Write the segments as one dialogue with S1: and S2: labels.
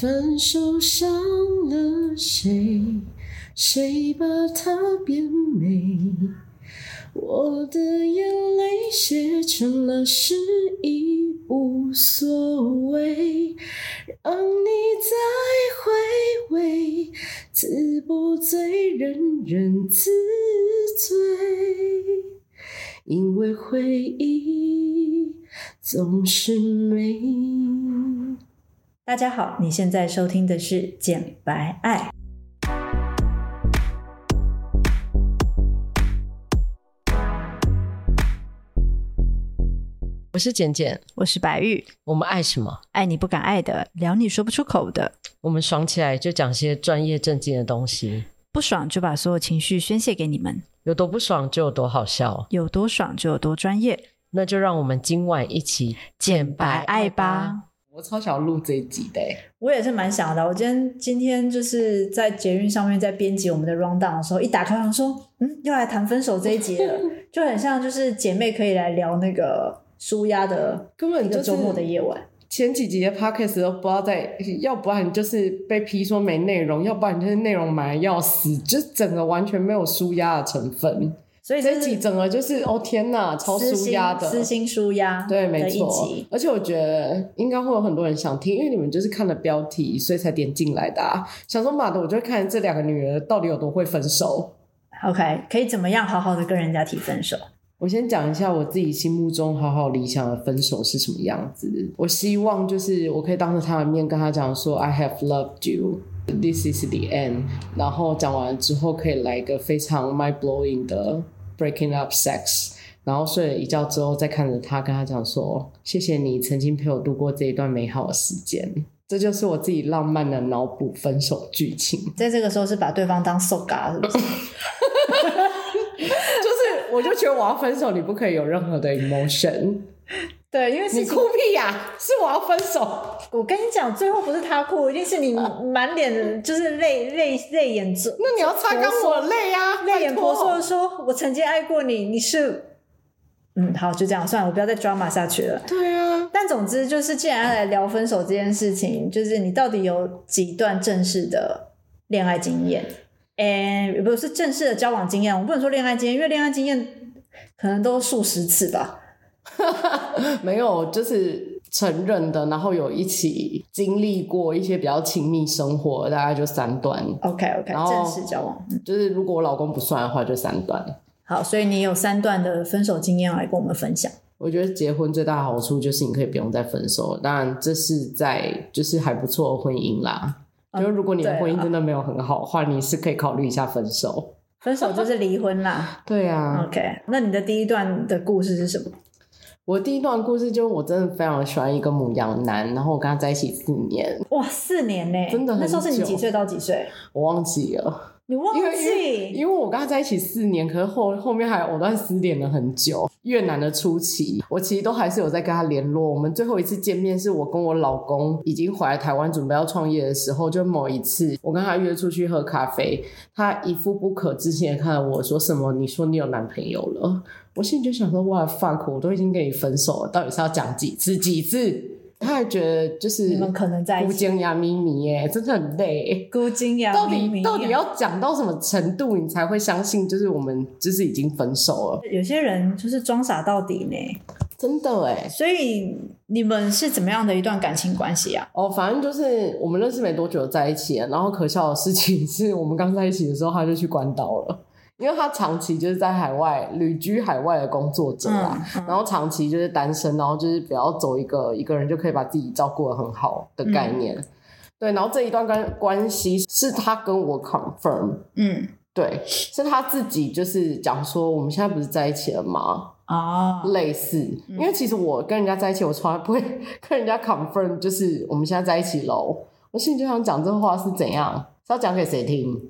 S1: 分手伤了谁？谁把它变美？我的眼泪写成了诗，已无所谓。让你再回味，字不醉人人自醉，因为回忆总是美。
S2: 大家好，你现在收听的是《简白爱》。
S1: 我是简简，
S2: 我是白玉。
S1: 我们爱什么？
S2: 爱你不敢爱的，聊你说不出口的。
S1: 我们爽起来就讲些专业正经的东西，
S2: 不爽就把所有情绪宣泄给你们。
S1: 有多不爽就有多好笑，
S2: 有多爽就有多专业。
S1: 那就让我们今晚一起简白爱吧。我超想录这一集的，
S2: 我也是蛮想的。我今天今天就是在捷运上面在编辑我们的 round down 的时候，一打开我说，嗯，又来谈分手这一集了，就很像就是姐妹可以来聊那个舒压的根本一个周末的夜晚。
S1: 前几集的 podcast 都不知道在，要不然就是被批说没内容，要不然就是内容满的要死，就整个完全没有舒压的成分。所以这一集整个就是哦天呐，超舒压的，
S2: 私心舒压，
S1: 对，没错。而且我觉得应该会有很多人想听，因为你们就是看了标题，所以才点进来的啊。想说妈的，我就看这两个女人到底有多会分手。
S2: OK，可以怎么样好好的跟人家提分手？
S1: 我先讲一下我自己心目中好好理想的分手是什么样子。我希望就是我可以当着他的面跟他讲说，I have loved you, this is the end。然后讲完之后可以来一个非常 mind blowing 的 breaking up sex。然后睡了一觉之后再看着他跟他讲说，谢谢你曾经陪我度过这一段美好的时间。这就是我自己浪漫的脑补分手剧情。
S2: 在这个时候是把对方当受嘎是不是？
S1: 我就觉得我要分手，你不可以有任何的 emotion。
S2: 对，因为
S1: 你哭屁呀、啊！是我要分手。
S2: 我跟你讲，最后不是他哭，一定是你 满脸就是泪泪泪眼。
S1: 那你要擦干我的泪啊！
S2: 泪眼婆娑的说：“我曾经爱过你，你是……嗯，好，就这样算了，我不要再 drama 下去了。”
S1: 对啊。
S2: 但总之就是，既然要来聊分手这件事情，就是你到底有几段正式的恋爱经验？哎，不是正式的交往经验，我不能说恋爱经验，因为恋爱经验可能都数十次吧。
S1: 没有，就是承认的，然后有一起经历过一些比较亲密生活，大概就三段。
S2: OK OK，正式交往，
S1: 就是如果我老公不算的话，就三段。
S2: 好，所以你有三段的分手经验来跟我们分享。
S1: 我觉得结婚最大的好处就是你可以不用再分手，当然这是在就是还不错的婚姻啦。就如果你的婚姻真的没有很好的话，你是可以考虑一下分手。
S2: 分手就是离婚啦。
S1: 对啊。
S2: OK，那你的第一段的故事是什么？
S1: 我第一段故事就是我真的非常喜欢一个牧羊男，然后我跟他在一起四年。
S2: 哇，四年呢？真的很久。那时候是你几岁到几岁？
S1: 我忘记了。
S2: 你忘记？因
S1: 为，我跟他在一起四年，可是后后面还藕断丝连了很久。越南的初期，我其实都还是有在跟他联络。我们最后一次见面是我跟我老公已经回来台湾准备要创业的时候，就某一次我跟他约出去喝咖啡，他一副不可置信的看着我说什么？你说你有男朋友了？我心里就想说哇 fuck，我都已经跟你分手了，到底是要讲几次几次？他还觉得就是你们可能在孤精呀咪咪耶，真的很累。
S2: 孤精呀咪咪，
S1: 到底到底要讲到什么程度，你才会相信就是我们就是已经分手了？
S2: 有些人就是装傻到底呢，
S1: 真的哎。所
S2: 以你们是怎么样的一段感情关系啊？
S1: 哦，反正就是我们认识没多久在一起，然后可笑的事情是我们刚在一起的时候他就去关岛了。因为他长期就是在海外旅居海外的工作者啊，嗯嗯、然后长期就是单身，然后就是不要走一个一个人就可以把自己照顾得很好的概念，嗯、对。然后这一段关关系是他跟我 confirm，嗯，对，是他自己就是讲说我们现在不是在一起了吗？啊，类似，因为其实我跟人家在一起，我从来不会 跟人家 confirm，就是我们现在在一起喽。我心里就想讲这话是怎样，是要讲给谁听？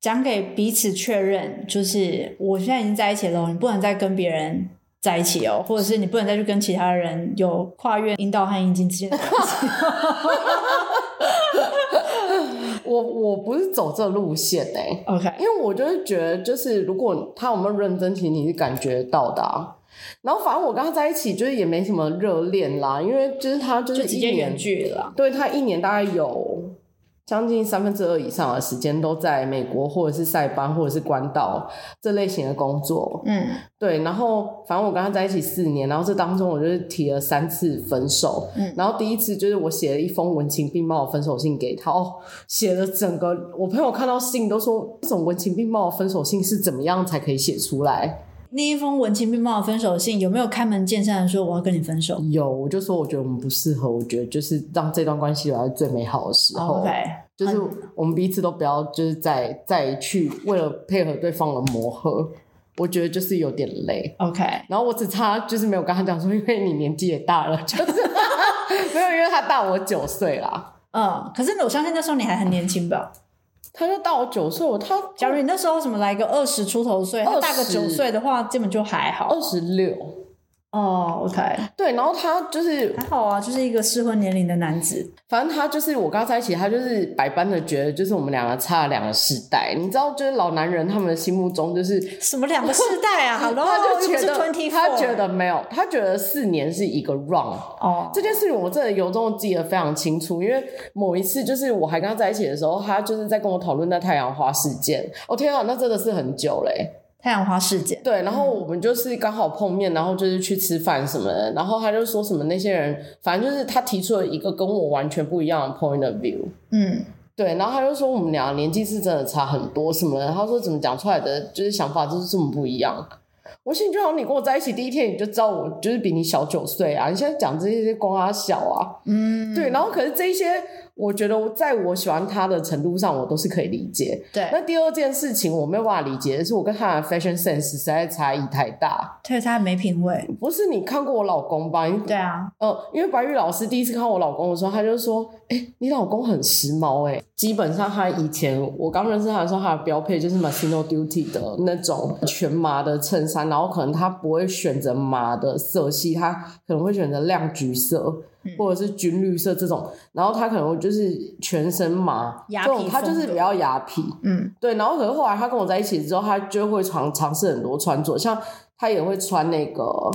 S2: 讲给彼此确认，就是我现在已经在一起了，你不能再跟别人在一起哦，或者是你不能再去跟其他人有跨越阴道和阴茎之间的关系。
S1: 我我不是走这路线哎
S2: ，OK，
S1: 因为我就是觉得，就是如果他有没有认真，其实你是感觉到的啊。然后反正我跟他在一起，就是也没什么热恋啦，因为就是他就是一年
S2: 就直接远距了。
S1: 对，他一年大概有将近三分之二以上的时间都在美国或者是塞班或者是关岛这类型的工作。
S2: 嗯，
S1: 对。然后反正我跟他在一起四年，然后这当中我就是提了三次分手。嗯，然后第一次就是我写了一封文情并茂的分手信给他，哦，写了整个我朋友看到信都说，这种文情并茂的分手信是怎么样才可以写出来？
S2: 那一封文情并茂的分手信有没有开门见山的说我要跟你分手？
S1: 有，我就说我觉得我们不适合，我觉得就是让这段关系来最美好的时候。
S2: OK，
S1: 就是我们彼此都不要就是再再去为了配合对方而磨合，我觉得就是有点累。
S2: OK，
S1: 然后我只差就是没有跟他讲说，因为你年纪也大了，就是 没有，因为他大我九岁啦。
S2: 嗯，可是我相信那时候你还很年轻吧？
S1: 他就大我九岁，我他
S2: 假如你那时候什么来个二十出头岁，他大个九岁的话，基本就还好。
S1: 二十六。
S2: 哦、oh，OK，
S1: 对，然后他就是
S2: 还好啊，就是一个适婚年龄的男子。
S1: 反正他就是我跟他在一起，他就是百般的觉得，就是我们两个差了两个世代。你知道，就是老男人他们的心目中就是
S2: 什么两个世代啊？他就觉得
S1: 他觉得没有，他觉得四年是一个 run。哦，这件事情我真的由衷的记得非常清楚，因为某一次就是我还跟他在一起的时候，他就是在跟我讨论那太阳花事件。哦天啊，那真的是很久嘞。
S2: 太阳花事件，
S1: 对，然后我们就是刚好碰面，然后就是去吃饭什么的，然后他就说什么那些人，反正就是他提出了一个跟我完全不一样的 point of view，
S2: 嗯，
S1: 对，然后他就说我们俩年纪是真的差很多什么的，他说怎么讲出来的就是想法就是这么不一样，我心里就好像你跟我在一起第一天你就知道我就是比你小九岁啊，你现在讲这些光啊小啊，
S2: 嗯，
S1: 对，然后可是这些。我觉得在我喜欢他的程度上，我都是可以理解。
S2: 对，
S1: 那第二件事情我没有办法理解的是，我跟他的 fashion sense 实在差异太大。
S2: 对，他没品味。
S1: 不是你看过我老公吧？
S2: 对啊。
S1: 呃，因为白玉老师第一次看我老公的时候，他就说：“哎、欸，你老公很时髦。”哎，基本上他以前我刚认识他的时候，他的标配就是 Massimo Dutti 的那种全麻的衬衫，然后可能他不会选择麻的色系，他可能会选择亮橘色。或者是军绿色这种，然后他可能就是全身麻，这种他就是比较雅痞，
S2: 嗯，
S1: 对。然后可是后来他跟我在一起之后，他就会尝尝试很多穿着，像他也会穿那个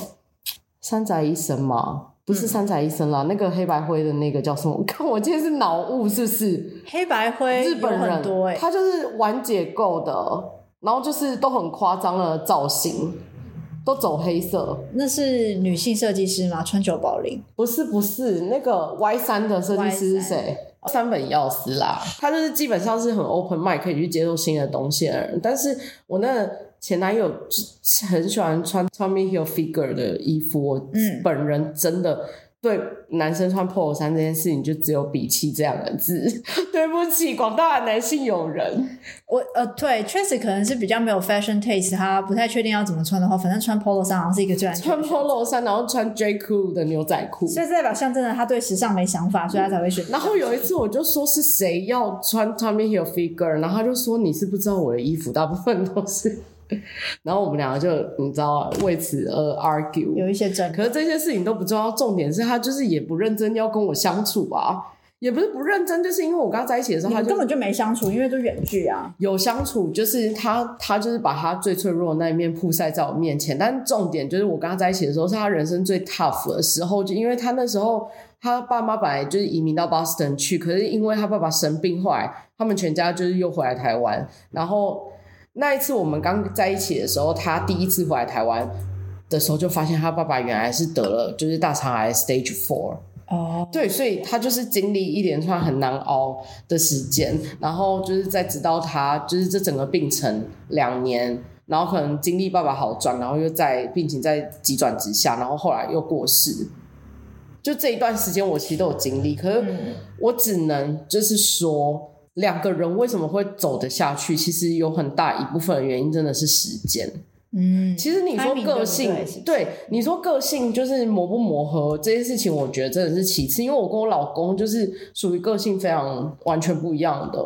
S1: 山宅一生嘛，不是山宅一生啦，嗯、那个黑白灰的那个叫什么？看我今天是脑雾是不是？
S2: 黑白灰日本人多哎，
S1: 他就是玩解构的，然后就是都很夸张的造型。都走黑色，
S2: 那是女性设计师吗？川久保玲？
S1: 不是，不是，那个 Y 三的设计师是谁？三本耀司啦，他就是基本上是很 open mind，可以去接受新的东西的人。但是我那前男友很喜欢穿 Tommy Hilfiger 的衣服，我本人真的。嗯对男生穿 polo 衫这件事情，就只有鄙弃这两个字。对不起，广大的男性友人。
S2: 我呃，对，确实可能是比较没有 fashion taste，他不太确定要怎么穿的话，反正穿 polo 衫好像是一个最安全。
S1: 穿 polo 衫，然后穿 J Crew 的牛仔裤，
S2: 所以代表象征着他对时尚没想法，所以他才会选。
S1: 然后有一次我就说是谁要穿 Tommy Hilfiger，然后他就说你是不知道我的衣服大部分都是。然后我们两个就你知道为此而 argue，
S2: 有一些争。
S1: 可是这些事情都不重要，重点是他就是也不认真要跟我相处啊，也不是不认真，就是因为我跟他在一起的时候，他
S2: 根本就没相处，因为都远距啊。
S1: 有相处，就是他他就是把他最脆弱的那一面曝晒在我面前，但重点就是我跟他在一起的时候是他人生最 tough 的时候，就因为他那时候他爸妈本来就是移民到 Boston 去，可是因为他爸爸生病，后来他们全家就是又回来台湾，然后。那一次我们刚在一起的时候，他第一次回来台湾的时候，就发现他爸爸原来是得了就是大肠癌 stage four。
S2: 哦，
S1: 对，所以他就是经历一连串很难熬的时间，然后就是在直到他就是这整个病程两年，然后可能经历爸爸好转，然后又在病情在急转直下，然后后来又过世。就这一段时间，我其实都有经历，可是我只能就是说。两个人为什么会走得下去？其实有很大一部分的原因真的是时间。
S2: 嗯，
S1: 其实你说个性，对，对，对，你说个性就是磨不磨合这件事情，我觉得真的是其次。因为我跟我老公就是属于个性非常完全不一样的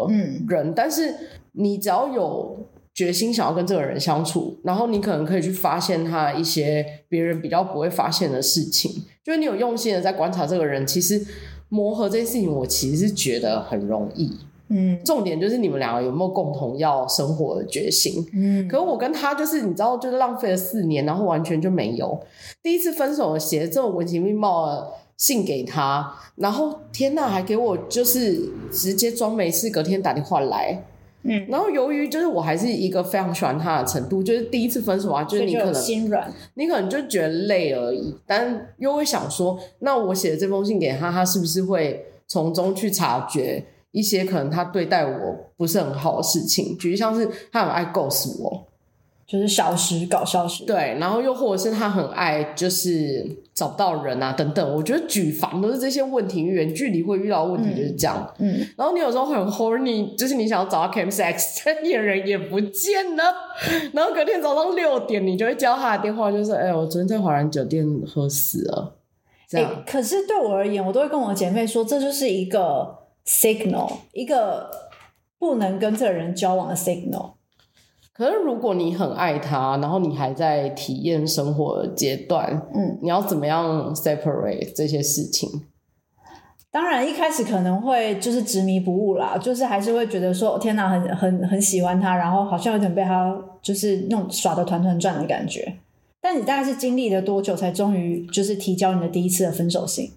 S1: 人，嗯，但是你只要有决心想要跟这个人相处，然后你可能可以去发现他一些别人比较不会发现的事情，就是你有用心的在观察这个人，其实磨合这件事情，我其实是觉得很容易。
S2: 嗯，
S1: 重点就是你们两个有没有共同要生活的决心。
S2: 嗯，
S1: 可是我跟他就是你知道，就是浪费了四年，然后完全就没有。第一次分手写这种文情并茂的信给他，然后天呐，还给我就是直接装没事，隔天打电话来。嗯，然后由于就是我还是一个非常喜欢他的程度，就是第一次分手啊，就是你可能
S2: 心软，
S1: 你可能就觉得累而已，但又会想说，那我写的这封信给他，他是不是会从中去察觉一些可能他对待我不是很好的事情？举例像是他很爱 ghost 我。
S2: 就是消失，搞消失。
S1: 对，然后又或者是他很爱，就是找不到人啊，等等。我觉得举凡都是这些问题，远距离会遇到的问题就是这样。嗯。嗯，然后你有时候很 horny，就是你想要找到 chemsex，但你的人也不见了。然后隔天早上六点，你就会接到他的电话，就是哎，我昨天在华人酒店喝死了。这样。
S2: 欸，可是对我而言，我都会跟我姐妹说，这就是一个 signal，一个不能跟这个人交往的 signal。
S1: 可是，如果你很爱他，然后你还在体验生活阶段，嗯，你要怎么样 separate 这些事情？
S2: 当然，一开始可能会就是执迷不悟啦，就是还是会觉得说，天哪，很很很喜欢他，然后好像有点被他就是那种耍的团团转的感觉。但你大概是经历了多久，才终于就是提交你的第一次的分手信？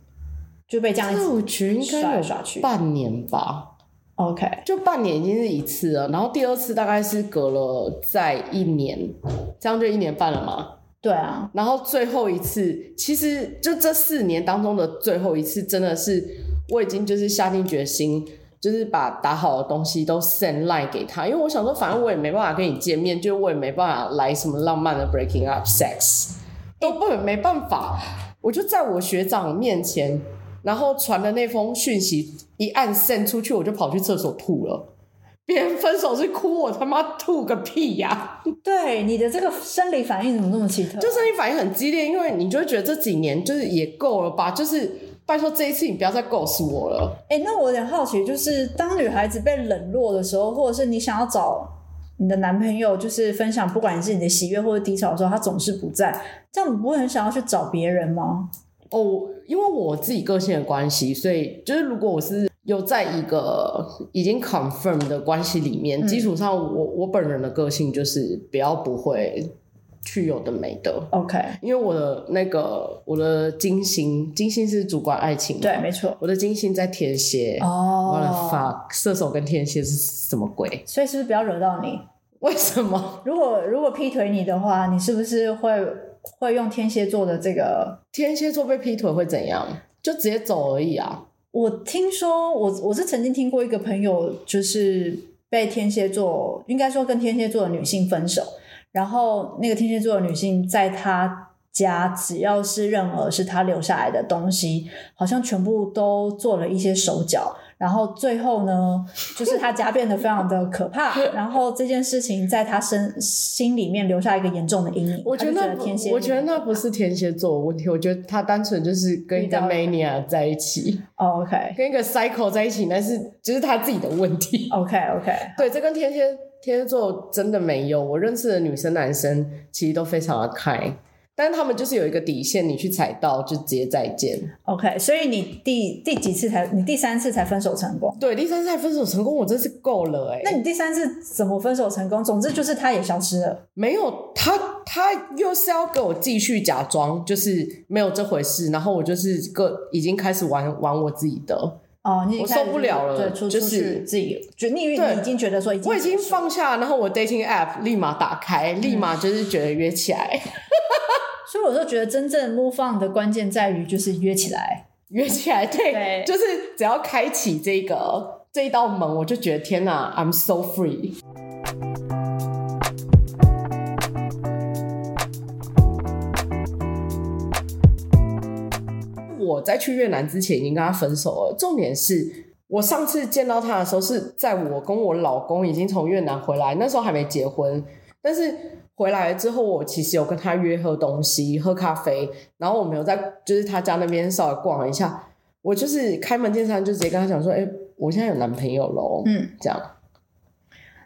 S2: 就被这样一直耍来耍去，
S1: 半年吧。
S2: OK，
S1: 就半年已经是一次了，然后第二次大概是隔了在一年，这样就一年半了嘛。
S2: 对啊，
S1: 然后最后一次，其实就这四年当中的最后一次，真的是我已经就是下定决心，就是把打好的东西都 send line 给他，因为我想说，反正我也没办法跟你见面，就我也没办法来什么浪漫的 breaking up sex，都不没办法，我就在我学长面前。然后传的那封讯息一按 send 出去，我就跑去厕所吐了。别人分手是哭，我他妈吐个屁呀、啊！
S2: 对，你的这个生理反应怎么那么奇特？
S1: 就生理反应很激烈，因为你就会觉得这几年就是也够了吧？就是拜托这一次你不要再 ghost 我了。
S2: 哎，那我有点好奇，就是当女孩子被冷落的时候，或者是你想要找你的男朋友，就是分享，不管是你的喜悦或者低潮的时候，他总是不在，这样你不会很想要去找别人吗？
S1: 哦，因为我自己个性的关系，所以就是如果我是有在一个已经 confirm 的关系里面，嗯、基础上我我本人的个性就是比较不会去有的没的。
S2: OK，
S1: 因为我的那个我的金星，金星是主管爱情，
S2: 对，没错，
S1: 我的金星在天蝎。哦，我的 fuck，射手跟天蝎是什么鬼？
S2: 所以是不是不要惹到你？
S1: 为什么？
S2: 如果如果劈腿你的话，你是不是会？会用天蝎座的这个
S1: 天蝎座被劈腿会怎样？就直接走而已啊！
S2: 我听说，我我是曾经听过一个朋友，就是被天蝎座，应该说跟天蝎座的女性分手，然后那个天蝎座的女性在他家，只要是任何是他留下来的东西，好像全部都做了一些手脚。然后最后呢，就是他家变得非常的可怕。然后这件事情在他身心里面留下一个严重的阴影。
S1: 我觉得我觉得那不是天蝎座的问题。我觉得他单纯就是跟一个 mania 在一起。
S2: Oh, OK，
S1: 跟一个 cycle 在一起，那是就是他自己的问题。
S2: OK OK，
S1: 对，这跟天蝎天蝎座真的没有。我认识的女生男生其实都非常的开。但他们就是有一个底线，你去踩到就直接再见。
S2: OK，所以你第第几次才？你第三次才分手成功？
S1: 对，第三次才分手成功，我真是够了哎、欸。
S2: 那你第三次怎么分手成功？总之就是他也消失了。
S1: 没有他，他又是要给我继续假装，就是没有这回事。然后我就是个已经开始玩玩我自己的。
S2: 哦，你我
S1: 受不了了，
S2: 对，就是自己就你你已经觉得说已经，
S1: 我已经放下，然后我 dating app 立马打开，立马就是觉得约起来。嗯
S2: 所以我就觉得，真正 move on 的关键在于就是约起来，
S1: 约起来，对，对就是只要开启这个这一道门，我就觉得天哪，I'm so free。我在去越南之前已经跟他分手了。重点是我上次见到他的时候，是在我跟我老公已经从越南回来，那时候还没结婚，但是。回来之后，我其实有跟他约喝东西、喝咖啡，然后我们有在就是他家那边稍微逛了一下。我就是开门见山就直接跟他讲说：“哎、欸，我现在有男朋友喽。”嗯，这样。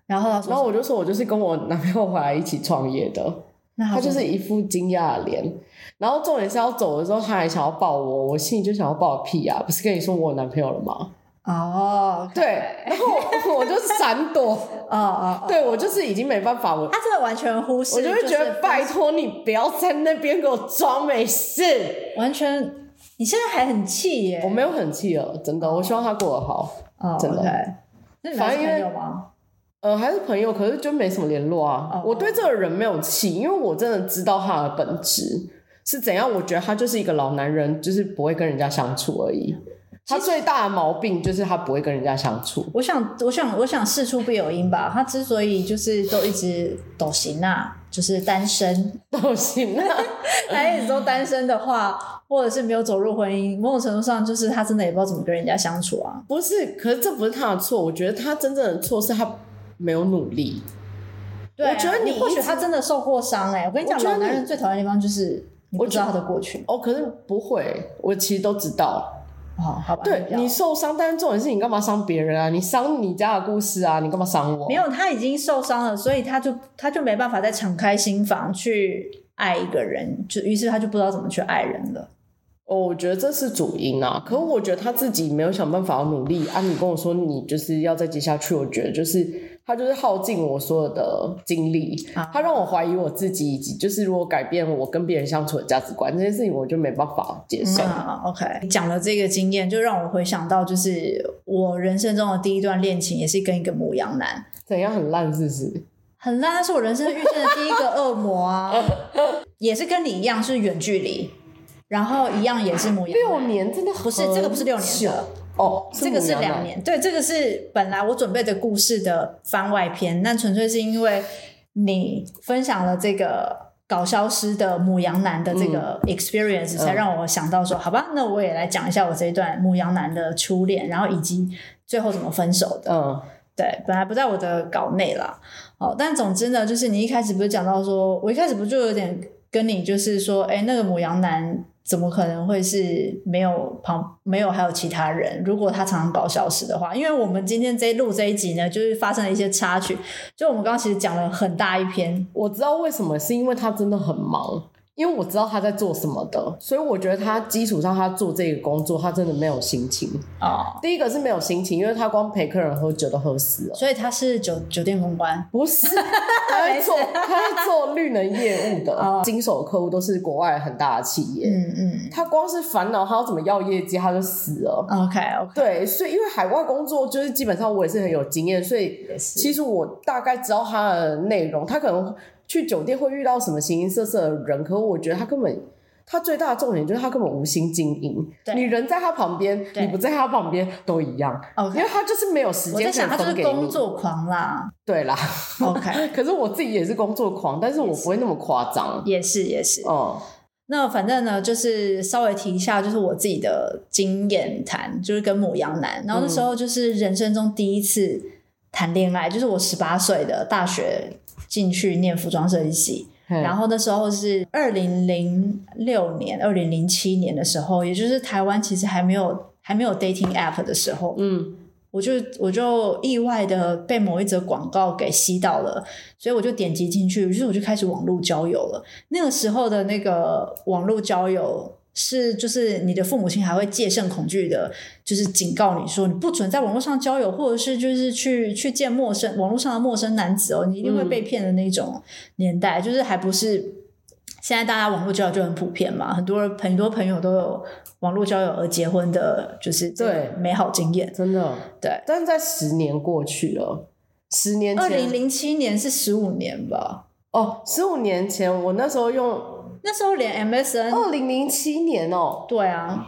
S2: 然后，
S1: 然后我就说：“我就是跟我男朋友回来一起创业的。”那他就是一副惊讶的脸。然后重点是要走的时候，他还想要抱我，我心里就想要抱个屁啊！不是跟你说我有男朋友了吗？
S2: 哦，oh.
S1: 对，然后 我就闪躲，
S2: 哦哦，
S1: 对我就是已经没办法，我
S2: 他真的完全忽视，
S1: 我就会觉得拜托你不要在那边给我装没事，
S2: 完全你现在还很气耶？
S1: 我没有很气哦，真的，我希望他过得好。
S2: 哦，真的。那你们是朋友吗？
S1: 呃，还是朋友，可是就没什么联络啊。Oh. 我对这个人没有气，因为我真的知道他的本质是怎样。我觉得他就是一个老男人，就是不会跟人家相处而已。他最大的毛病就是他不会跟人家相处。
S2: 我想，我想，我想事出必有因吧。他之所以就是都一直都行啊，就是单身
S1: 都行啊，
S2: 他一直都单身的话，或者是没有走入婚姻，某种程度上就是他真的也不知道怎么跟人家相处啊。
S1: 不是，可是这不是他的错。我觉得他真正的错是他没有努力。
S2: 对啊，我觉得你或许他真的受过伤哎。我跟你讲，老男人最讨厌的地方就是你不知道他的过去。
S1: 哦，可是不会，我其实都知道。
S2: 哦，好吧。
S1: 对，你受伤，但是重点是你干嘛伤别人啊？你伤你家的故事啊？你干嘛伤我？
S2: 没有，他已经受伤了，所以他就他就没办法再敞开心房去爱一个人，就于是他就不知道怎么去爱人了。
S1: 哦，我觉得这是主因啊。可是我觉得他自己没有想办法要努力啊。你跟我说你就是要再接下去，我觉得就是。他就是耗尽我所有的精力，啊、他让我怀疑我自己，以及就是如果改变我跟别人相处的价值观这件事情，我就没办法接受。
S2: 嗯啊、OK，你讲了这个经验就让我回想到，就是我人生中的第一段恋情，也是跟一个母羊男。
S1: 怎样很烂，是不是？
S2: 很烂，他是我人生遇见的第一个恶魔啊！也是跟你一样是远距离，然后一样也是母羊。
S1: 六年真的
S2: 不是这个，不是六年的。
S1: 哦，
S2: 这个是两年，对，这个是本来我准备的故事的番外篇，那纯粹是因为你分享了这个搞消失的母羊男的这个 experience，、嗯、才让我想到说，嗯、好吧，那我也来讲一下我这一段母羊男的初恋，然后以及最后怎么分手的。嗯，对，本来不在我的稿内啦。哦，但总之呢，就是你一开始不是讲到说，我一开始不就有点跟你就是说，哎，那个母羊男。怎么可能会是没有旁没有还有其他人？如果他常常搞消失的话，因为我们今天这录这一集呢，就是发生了一些插曲。就我们刚刚其实讲了很大一篇，
S1: 我知道为什么，是因为他真的很忙。因为我知道他在做什么的，所以我觉得他基础上他做这个工作，他真的没有心情啊。Oh. 第一个是没有心情，因为他光陪客人喝酒都喝死了。
S2: 所以他是酒酒店公关？
S1: 不是，他在做他是做绿能业务的，oh. 经手的客户都是国外很大的企业。嗯嗯，他光是烦恼他要怎么要业绩，他就死了。
S2: OK OK，
S1: 对，所以因为海外工作就是基本上我也是很有经验，所以其实我大概知道他的内容，他可能。去酒店会遇到什么形形色色的人？可我觉得他根本，他最大的重点就是他根本无心经营。对你人在他旁边，你不在他旁边都一样。Okay. 因为他就是没有时间。
S2: 我在想，他就是工作狂啦。
S1: 对啦。
S2: OK。
S1: 可是我自己也是工作狂，但是我不会那么夸张。
S2: 也是也是。哦、嗯。那反正呢，就是稍微提一下，就是我自己的经验谈，就是跟母羊男。然后那时候就是人生中第一次谈恋爱，就是我十八岁的大学。进去念服装设计系，然后那时候是二零零六年、二零零七年的时候，也就是台湾其实还没有还没有 dating app 的时候，嗯，我就我就意外的被某一则广告给吸到了，所以我就点击进去，于是我就开始网络交友了。那个时候的那个网络交友。是，就是你的父母亲还会戒慎恐惧的，就是警告你说，你不准在网络上交友，或者是就是去去见陌生网络上的陌生男子哦，你一定会被骗的那种年代，嗯、就是还不是现在大家网络交友就很普遍嘛，很多很多朋友都有网络交友而结婚的，就是对美好经验，
S1: 真的
S2: 对。
S1: 但是在十年过去了，十年前，二
S2: 零零七年是十五年吧？
S1: 哦，十五年前我那时候用。
S2: 那时候连 MSN，
S1: 二零零七年哦，
S2: 对啊，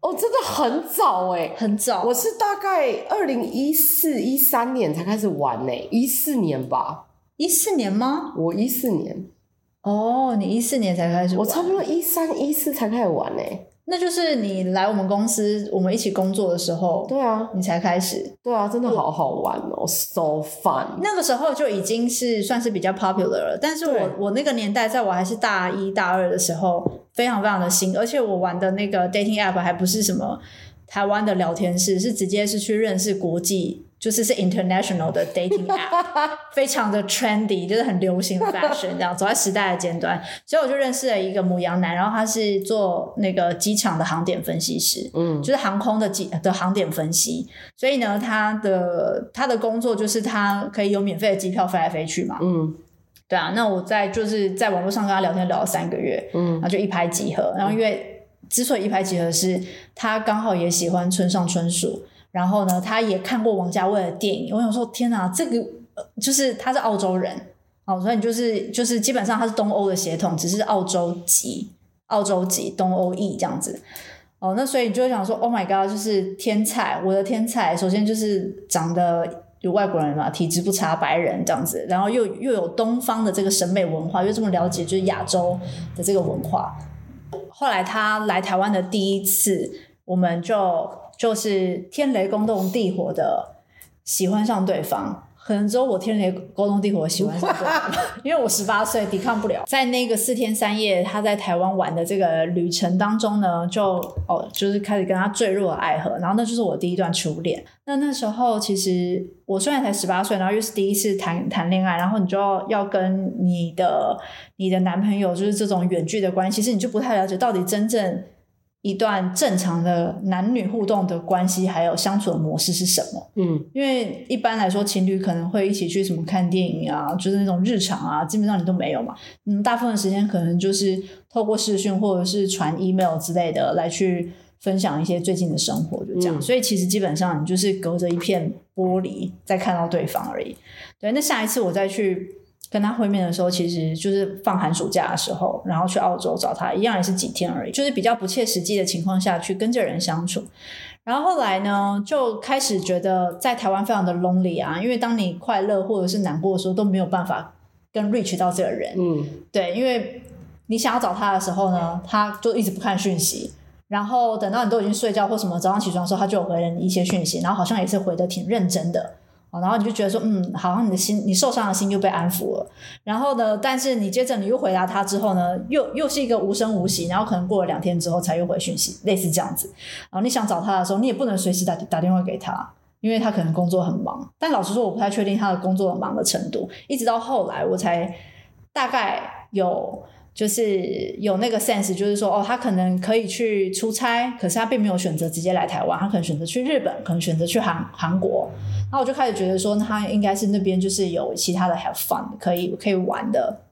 S1: 哦，真的很早哎，
S2: 很早。
S1: 我是大概二零一四一三年才开始玩呢，一四年吧？
S2: 一四年吗？
S1: 我一四年。
S2: 哦，你一四年才开始玩，
S1: 我差不多一三一四才开始玩呢。
S2: 那就是你来我们公司，我们一起工作的时候，
S1: 对啊，
S2: 你才开始，
S1: 对啊，真的好好玩哦，so fun。
S2: 那个时候就已经是算是比较 popular 了，但是我我那个年代，在我还是大一大二的时候，非常非常的新，而且我玩的那个 dating app 还不是什么台湾的聊天室，是直接是去认识国际。就是是 international 的 dating app，非常的 trendy，就是很流行 fashion 这样，走在时代的尖端。所以我就认识了一个母羊男，然后他是做那个机场的航点分析师，嗯，就是航空的机的航点分析。所以呢，他的他的工作就是他可以有免费的机票飞来飞去嘛，嗯，对啊。那我在就是在网络上跟他聊天聊了三个月，嗯，然后就一拍即合，然后因为。之所以一拍即合，是他刚好也喜欢村上春树，然后呢，他也看过王家卫的电影。我想说，天哪，这个就是他是澳洲人哦，所以你就是就是基本上他是东欧的血统，只是澳洲籍、澳洲籍东欧裔这样子。哦，那所以你就想说，Oh my god，就是天才，我的天才。首先就是长得有外国人嘛，体质不差，白人这样子，然后又又有东方的这个审美文化，又这么了解就是亚洲的这个文化。后来他来台湾的第一次，我们就就是天雷勾动地火的喜欢上对方。可能只有我天雷勾动地火喜欢上对方，因为我十八岁抵抗不了。在那个四天三夜他在台湾玩的这个旅程当中呢，就哦就是开始跟他坠入了爱河，然后那就是我第一段初恋。那那时候其实我虽然才十八岁，然后又是第一次谈谈恋爱，然后你就要要跟你的你的男朋友就是这种远距的关系，其实你就不太了解到底真正。一段正常的男女互动的关系，还有相处的模式是什么？嗯，因为一般来说，情侣可能会一起去什么看电影啊，就是那种日常啊，基本上你都没有嘛。嗯，大部分的时间可能就是透过视讯或者是传 email 之类的来去分享一些最近的生活，就这样。嗯，所以其实基本上你就是隔着一片玻璃在看到对方而已。对，那下一次我再去。跟他会面的时候，其实就是放寒暑假的时候，然后去澳洲找他，一样也是几天而已，就是比较不切实际的情况下去跟这人相处。然后后来呢，就开始觉得在台湾非常的 lonely 啊，因为当你快乐或者是难过的时候，都没有办法跟 reach 到这个人。嗯，对，因为你想要找他的时候呢，他就一直不看讯息，然后等到你都已经睡觉或什么，早上起床的时候，他就有回了你一些讯息，然后好像也是回的挺认真的。哦然后你就觉得说，嗯，好像你的心，你受伤的心又被安抚了。然后呢，但是你接着你又回答他之后呢，又又是一个无声无息。然后可能过了两天之后才又回讯息，类似这样子。然后你想找他的时候，你也不能随时打打电话给他，因为他可能工作很忙。但老实说，我不太确定他的工作忙的程度。一直到后来，我才大概有。就是有那个 sense，就是说，哦，他可能可以去出差，可是他并没有选择直接来台湾，他可能选择去日本，可能选择去韩韩国。然后我就开始觉得说，他应该是那边就是有其他的 have fun 可以可以玩的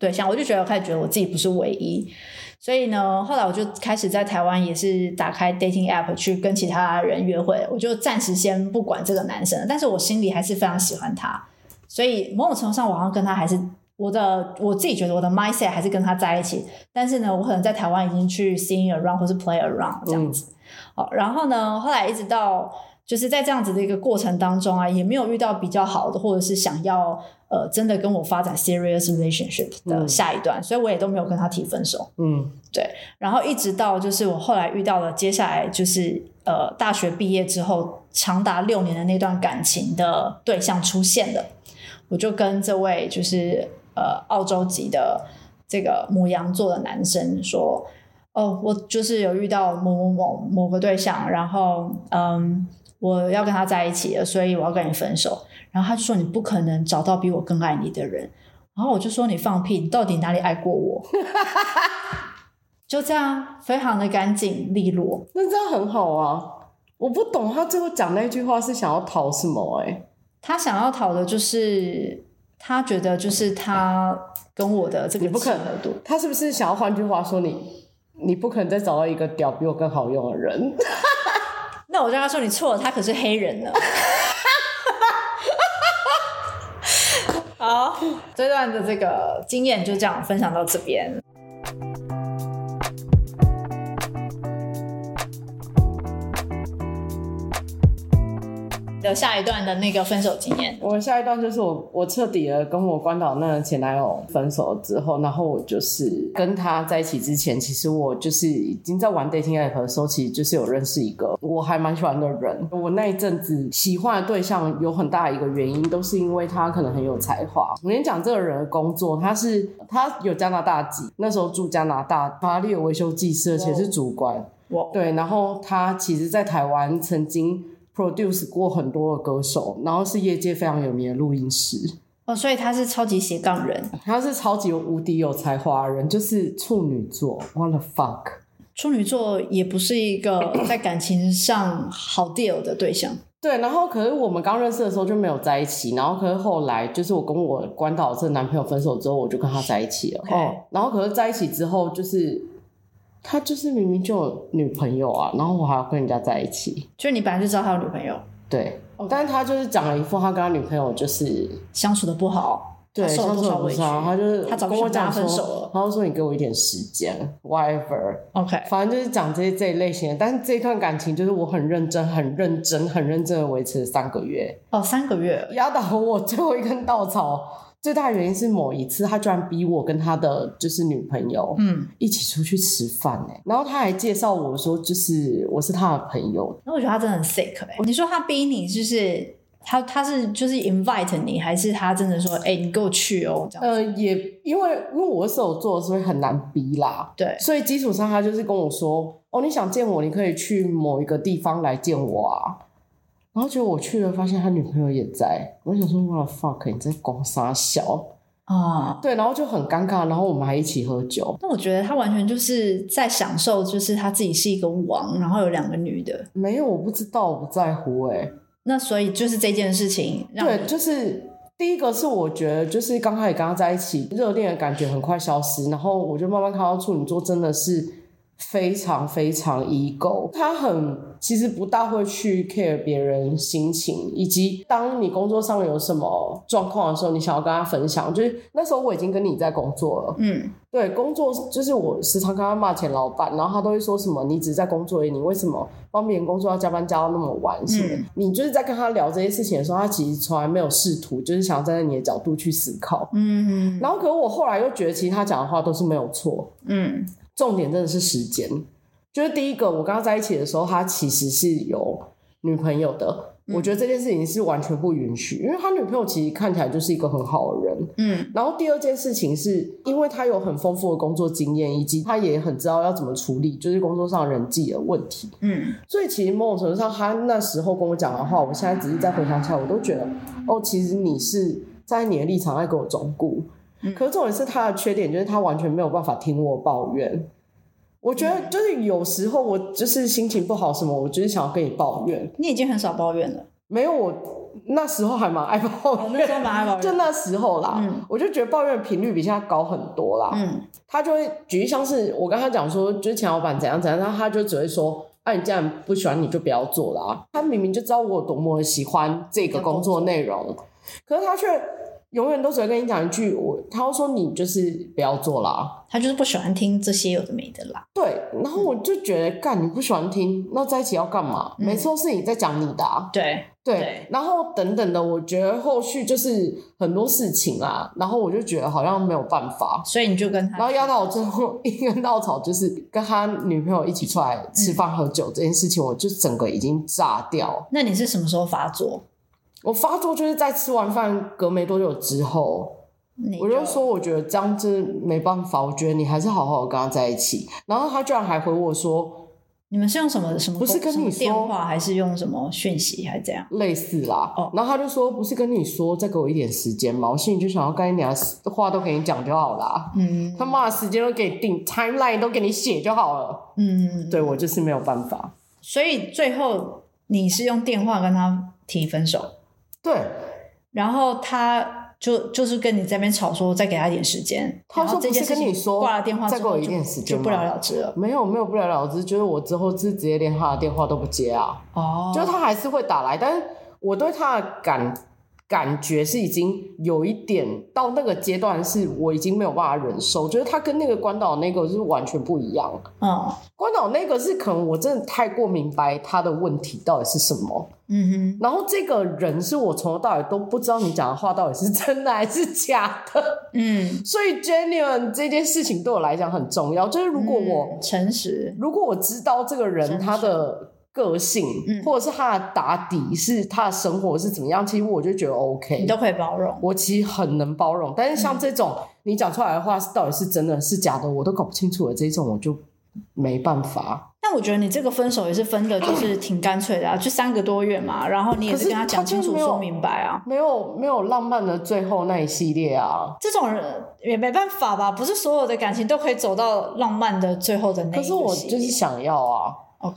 S2: 对象。我就觉得我开始觉得我自己不是唯一，所以呢，后来我就开始在台湾也是打开 dating app 去跟其他人约会。我就暂时先不管这个男生，但是我心里还是非常喜欢他，所以某种程度上，我好像跟他还是。我的我自己觉得我的 mindset 还是跟他在一起，但是呢，我可能在台湾已经去 sing around 或是 play around 这样子。好、嗯，然后呢，后来一直到就是在这样子的一个过程当中啊，也没有遇到比较好的，或者是想要呃真的跟我发展 serious relationship 的下一段，嗯、所以我也都没有跟他提分手。嗯，对。然后一直到就是我后来遇到了接下来就是呃大学毕业之后长达六年的那段感情的对象出现了，我就跟这位就是。呃，澳洲籍的这个母羊座的男生说：“哦，我就是有遇到某某某某个对象，然后嗯，我要跟他在一起了，所以我要跟你分手。”然后他就说：“你不可能找到比我更爱你的人。”然后我就说：“你放屁！你到底哪里爱过我？” 就这样，非常的干净利落。
S1: 那这样很好啊！我不懂他最后讲那句话是想要讨什么？哎，他
S2: 想要讨的就是。他觉得就是他跟我的这个不可能度，
S1: 他是不是想要换句话说你，你不可能再找到一个屌比我更好用的人？
S2: 那我就跟他说你错了，他可是黑人呢。好，这段的这个经验就这样分享到这边。的下一段的那个分手经验，
S1: 我下一段就是我我彻底的跟我关岛那个前男友分手之后，然后我就是跟他在一起之前，其实我就是已经在玩 dating app 的时候，其实就是有认识一个我还蛮喜欢的人。我那一阵子喜欢的对象有很大一个原因，都是因为他可能很有才华。我跟你讲，这个人的工作，他是他有加拿大籍，那时候住加拿大，法拉利有维修技师，而且是主管。哇，对，然后他其实在台湾曾经。Produce 过很多的歌手，然后是业界非常有名的录音师
S2: 哦，所以他是超级斜杠人，
S1: 他是超级无敌有才华的人，就是处女座。What the fuck？
S2: 处女座也不是一个 在感情上好 deal 的对象。
S1: 对，然后可是我们刚认识的时候就没有在一起，然后可是后来就是我跟我关岛这个男朋友分手之后，我就跟他在一起了。哦.然后可是在一起之后就是。他就是明明就有女朋友啊，然后我还要跟人家在一起。
S2: 就你本来就知道他有女朋友，
S1: 对.但是他就是讲了一副他跟他女朋友就是
S2: 相处的不好，
S1: 对，
S2: 受了多少委屈，
S1: 他就是
S2: 他早跟我讲分手了，
S1: 他就说你给我一点时间，whatever，OK，Okay. 反正就是讲这些这一类型的。但是这一段感情就是我很认真、很认真、很认真的维持了三个月。
S2: 哦，三个月，
S1: 压倒我最后一根稻草。最大的原因是某一次，他居然逼我跟他的就是女朋友，嗯，一起出去吃饭哎、欸，然后他还介绍我说，就是我是他的朋友。
S2: 那我觉得他真的很 sick 哎、欸。你说他逼你，就是他他是就是 invite 你，还是他真的说，哎、欸，你跟我去哦？这样
S1: 呃，也因为因为我是手做，所以很难逼啦。
S2: 对，
S1: 所以基础上他就是跟我说，哦，你想见我，你可以去某一个地方来见我啊。然后结果我去了，发现他女朋友也在。我想说，What the fuck，你在攻三小啊？对，然后就很尴尬。然后我们还一起喝酒。
S2: 那我觉得他完全就是在享受，就是他自己是一个王，然后有两个女的。
S1: 没有，我不知道，我不在乎哎、欸。
S2: 那所以就是这件事情，
S1: 对，就是第一个是我觉得，就是刚开始跟他在一起，热恋的感觉很快消失，然后我就慢慢看到处女座真的是。非常非常 ego，他很其实不大会去 care 别人心情，以及当你工作上有什么状况的时候，你想要跟他分享，就是那时候我已经跟你在工作了，嗯，对，工作就是我时常跟他骂前老板，然后他都会说什么，你只是在工作而已，你为什么帮别人工作要加班加到那么晚？什么，嗯，你就是在跟他聊这些事情的时候，他其实从来没有试图就是想要站在你的角度去思考，嗯，然后可是我后来又觉得，其实他讲的话都是没有错，嗯。重点真的是时间，就是第一个，我跟他在一起的时候，他其实是有女朋友的。嗯、我觉得这件事情是完全不允许，因为他女朋友其实看起来就是一个很好的人。嗯，然后第二件事情是因为他有很丰富的工作经验，以及他也很知道要怎么处理，就是工作上人际的问题。嗯，所以其实某种程度上，他那时候跟我讲的话，我现在只是在回想起来，我都觉得，哦，其实你是在你的立场在给我忠告。可是重点是他的缺点，就是他完全没有办法听我抱怨。我觉得就是有时候我就是心情不好什么，我就是想要跟你抱怨。
S2: 你已经很少抱怨了。
S1: 没有，我那时候还蛮爱抱怨。哦，那时候蛮爱抱怨。就那时候啦，嗯，我就觉得抱怨频率比现在高很多啦。嗯，他就会举例，像是我跟他讲说，就是前老板怎样怎样，然后他就只会说，啊，你既然不喜欢，你就不要做啦。他明明就知道我有多么喜欢这个工作内容，可是他却。永远都只会跟你讲一句，我他会说你就是不要做啦，
S2: 他就是不喜欢听这些有的没的啦。
S1: 对，然后我就觉得，干、嗯、你不喜欢听，那在一起要干嘛？嗯、每次都是你在讲你的、啊，
S2: 对
S1: 对，对然后等等的，我觉得后续就是很多事情啊，然后我就觉得好像没有办法，
S2: 所以你就跟他，
S1: 然后压到我最后一根稻草，就是跟他女朋友一起出来吃饭喝酒、嗯、这件事情，我就整个已经炸掉。
S2: 那你是什么时候发作？
S1: 我发作就是在吃完饭隔没多久之后，就我就说我觉得这样子没办法，我觉得你还是好好的跟他在一起。然后他居然还回我说：“
S2: 你们是用什么什么？
S1: 不是跟你说
S2: 电话，还是用什么讯息，还是怎样？
S1: 类似啦。哦，然后他就说：不是跟你说，再给我一点时间嘛。我心里就想要跟你讲话都给你讲就好啦。嗯，他妈的时间都给你定，timeline 都给你写就好了。嗯，对我就是没有办法。
S2: 所以最后你是用电话跟他提分手。
S1: 对，
S2: 然后他就就是跟你在那边吵说，再给他一点时间。
S1: 他说不是跟你说
S2: 挂了电话
S1: 再给我一点时间，
S2: 就不了了之了。
S1: 没有没有不了了之，就是我之后是直接连他的电话都不接啊。哦，就是他还是会打来，但是我对他的感。感觉是已经有一点到那个阶段，是我已经没有办法忍受。就是他跟那个关岛那个是完全不一样。嗯，关岛那个是可能我真的太过明白他的问题到底是什么。嗯哼。然后这个人是我从头到尾都不知道你讲的话到底是真的还是假的。嗯。所以 genuine 这件事情对我来讲很重要。就是如果我、
S2: 嗯、诚实，
S1: 如果我知道这个人他的。个性，或者是他的打底，是他的生活是怎么样？其实我就觉得 OK，
S2: 你都可以包容。
S1: 我其实很能包容，但是像这种你讲出来的话，到底是真的是假的，我都搞不清楚的这种，我就没办法。
S2: 但我觉得你这个分手也是分的，就是挺干脆的啊，就三个多月嘛，然后你也是跟他讲清楚说明白啊，
S1: 没有没有浪漫的最后那一系列啊，
S2: 这种人也没办法吧？不是所有的感情都可以走到浪漫的最后的那一个。可
S1: 是我就是想要啊。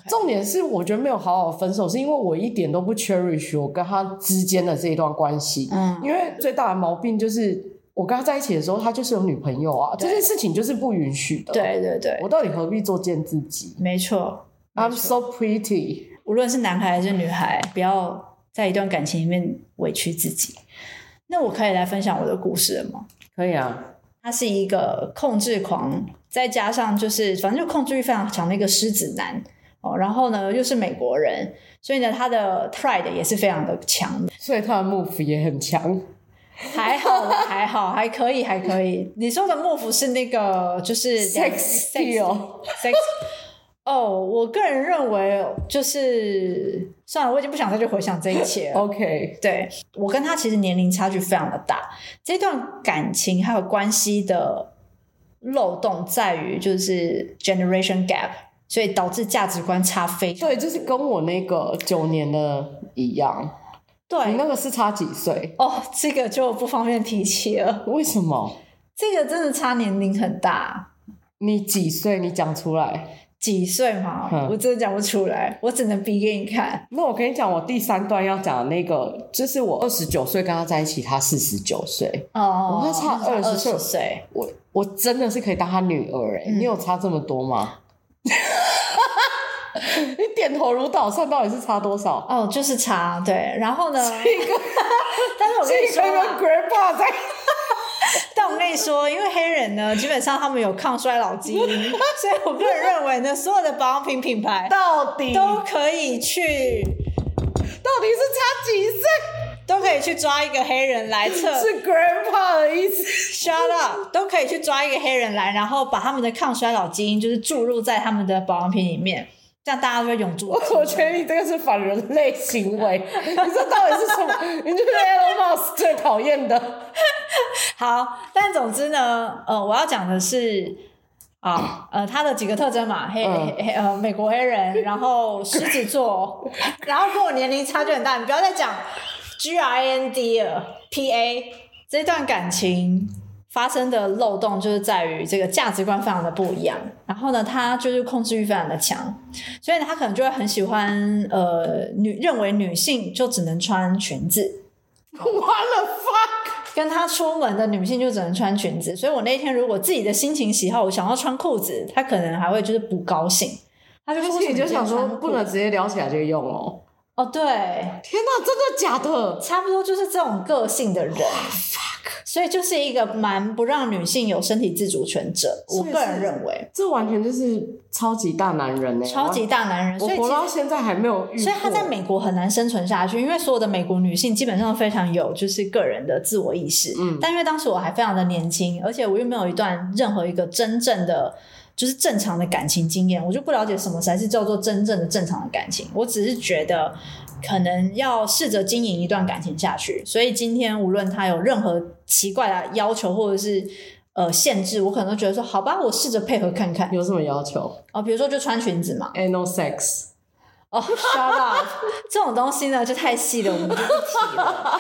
S1: 重点是，我觉得没有好好分手，是因为我一点都不 cherish 我跟他之间的这一段关系。嗯，因为最大的毛病就是我跟他在一起的时候，他就是有女朋友啊，这件事情就是不允许的。
S2: 对对对，
S1: 我到底何必作践自己？
S2: 没错
S1: ，I'm so pretty。
S2: 无论是男孩还是女孩，不要在一段感情里面委屈自己。那我可以来分享我的故事了吗？
S1: 可以啊。
S2: 他是一个控制狂，再加上就是反正就控制欲非常强的一个狮子男哦。然后呢，又是美国人，所以呢，他的 pride 也是非常的强，
S1: 所以他的 move 也很强。
S2: 还好，还好，还可以，还可以。你说的 move 是那个就是
S1: sex sex。
S2: 哦，我个人认为就是算了，我已经不想再去回想这一切了。
S1: OK，
S2: 对，我跟他其实年龄差距非常的大，这段感情还有关系的漏洞在于就是 generation gap，所以导致价值观差非常。
S1: 对，就是跟我那个九年的一样。对，你那个是差几岁？
S2: 哦，这个就不方便提起了。
S1: 为什么？
S2: 这个真的差年龄很大。
S1: 你几岁？你讲出来。
S2: 几岁嘛？嗯、我真的讲不出来，我只能比给你看。
S1: 那我跟你讲，我第三段要讲的那个，就是我二十九岁跟他在一起，他四十九岁。
S2: 哦，
S1: 我跟他差二十岁。我我真的是可以当他女儿哎、嗯！你有差这么多吗？你点头如捣蒜，到底是差多少？
S2: 哦，就是差对。然后呢？这个，但是我
S1: 跟你说，grandpa 在。
S2: 但我跟你说，因为黑人呢，基本上他们有抗衰老基因，所以我个人认为呢，所有的保养品品牌
S1: 到底
S2: 都可以去，
S1: 到底是差几岁，
S2: 都可以去抓一个黑人来测，
S1: 是 grandpa 的意思。
S2: Shut up，都可以去抓一个黑人来，然后把他们的抗衰老基因就是注入在他们的保养品里面。这样大家都会永驻。
S1: 我觉得你这个是反人类行为，你这到底是什么？你就是 Elon Musk 最讨厌的。
S2: 好，但总之呢，呃，我要讲的是啊，呃，他的几个特征嘛，黑黑呃，美国黑人，然后 狮子座，然后跟我年龄差距很大。你不要再讲 G R N D 了，P A 这段感情。发生的漏洞就是在于这个价值观非常的不一样，然后呢，他就是控制欲非常的强，所以，他可能就会很喜欢呃女认为女性就只能穿裙子
S1: ，What the fuck？
S2: 跟他出门的女性就只能穿裙子，所以我那天如果自己的心情喜好，我想要穿裤子，他可能还会就是不高兴，他就说
S1: 你就想说不能直接撩起来就用哦。
S2: 哦，对，
S1: 天哪，真的假的？
S2: 差不多就是这种个性的人。所以就是一个蛮不让女性有身体自主权者，我个人认为，
S1: 这完全就是超级大男人呢，
S2: 超级大男人。所以
S1: 我活到现在还没有遇，
S2: 所以他在美国很难生存下去，因为所有的美国女性基本上都非常有就是个人的自我意识。嗯，但因为当时我还非常的年轻，而且我又没有一段任何一个真正的就是正常的感情经验，我就不了解什么才是叫做真正的正常的感情。我只是觉得。可能要试着经营一段感情下去，所以今天无论他有任何奇怪的要求或者是呃限制，我可能都觉得说好吧，我试着配合看看。
S1: 有什么要求？
S2: 哦，比如说就穿裙子嘛。
S1: Anal sex。
S2: 哦、oh，shut up！这种东西呢就太细了，我们就不提了。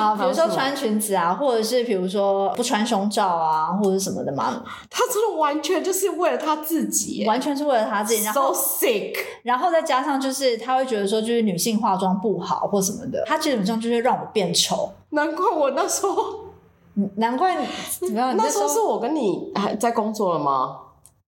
S2: 好，比如说穿裙子啊，或者是比如说不穿胸罩啊，或者什么的嘛。
S1: 他真的完全就是为了他自己，
S2: 完全是为了他自己。然后
S1: So sick！
S2: 然后再加上就是他会觉得说，就是女性化妆不好或什么的，他基本上就是让我变丑。
S1: 难怪我那时候，
S2: 难怪你怎么样？
S1: 那时候是我跟你还在工作了吗？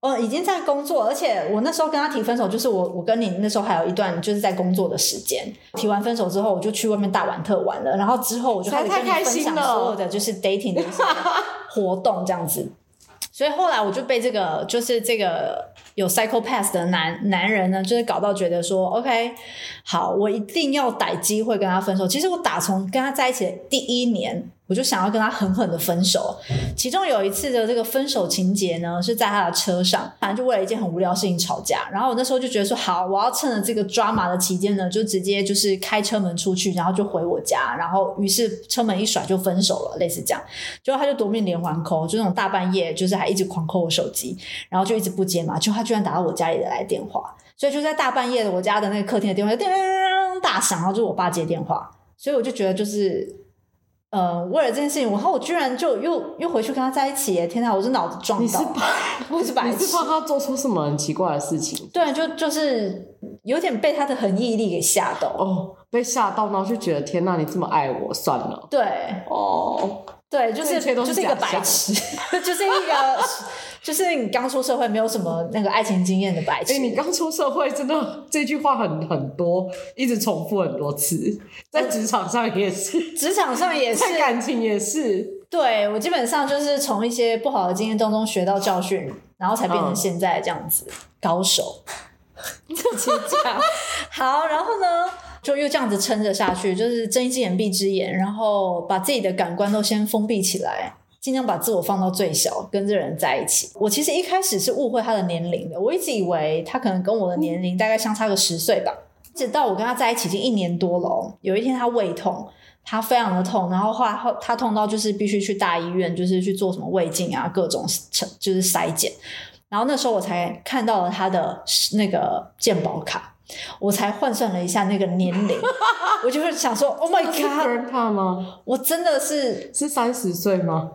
S2: 哦，已经在工作，而且我那时候跟他提分手，就是我我跟你那时候还有一段就是在工作的时间。提完分手之后，我就去外面大玩特玩了，然后之后我就开始跟你分享所有的就是 dating 的 活动这样子。所以后来我就被这个就是这个有 psychopath 的男男人呢，就是搞到觉得说，OK，好，我一定要逮机会跟他分手。其实我打从跟他在一起的第一年。我就想要跟他狠狠的分手。其中有一次的这个分手情节呢，是在他的车上，反正就为了一件很无聊的事情吵架。然后我那时候就觉得说，好，我要趁着这个抓马的期间呢，就直接就是开车门出去，然后就回我家。然后于是车门一甩就分手了，类似这样。结果他就夺命连环 call，就那种大半夜就是还一直狂 call 我手机，然后就一直不接嘛。就他居然打到我家里的来电话，所以就在大半夜的我家的那个客厅的电话叮叮叮大响，然后就是我爸接电话。所以我就觉得就是。呃，为了这件事情，然后我居然就又又回去跟他在一起耶！天哪，我是脑子撞到，
S1: 你是白，我是白，你是怕他做出什么很奇怪的事情？
S2: 对，就就是有点被他的恒毅力给吓到
S1: 哦，被吓到，然后就觉得天哪，你这么爱我，算了。
S2: 对，
S1: 哦，
S2: 对，就是
S1: 是
S2: 就是一个白痴，就是一个就是你刚出社会没有什么那个爱情经验的白痴。
S1: 哎，你刚出社会真的这句话很很多，一直重复很多次，在职场上也是，
S2: 职场上也是，
S1: 在感情也是。
S2: 对，我基本上就是从一些不好的经验当中学到教训，然后才变成现在这样子、嗯、高手。自己讲好，然后呢？就又这样子撑着下去，就是睁一只眼闭一只眼，然后把自己的感官都先封闭起来，尽量把自我放到最小，跟这个人在一起。我其实一开始是误会他的年龄的，我一直以为他可能跟我的年龄大概相差个十岁吧。直到我跟他在一起已经一年多了，有一天他胃痛，他非常的痛，然后后来他痛到就是必须去大医院，就是去做什么胃镜啊，各种就是筛检，然后那时候我才看到了他的那个健保卡。我才换算了一下那个年龄，我就会想说，Oh my God，
S1: 怕吗？
S2: 我真的是
S1: 是三十岁吗？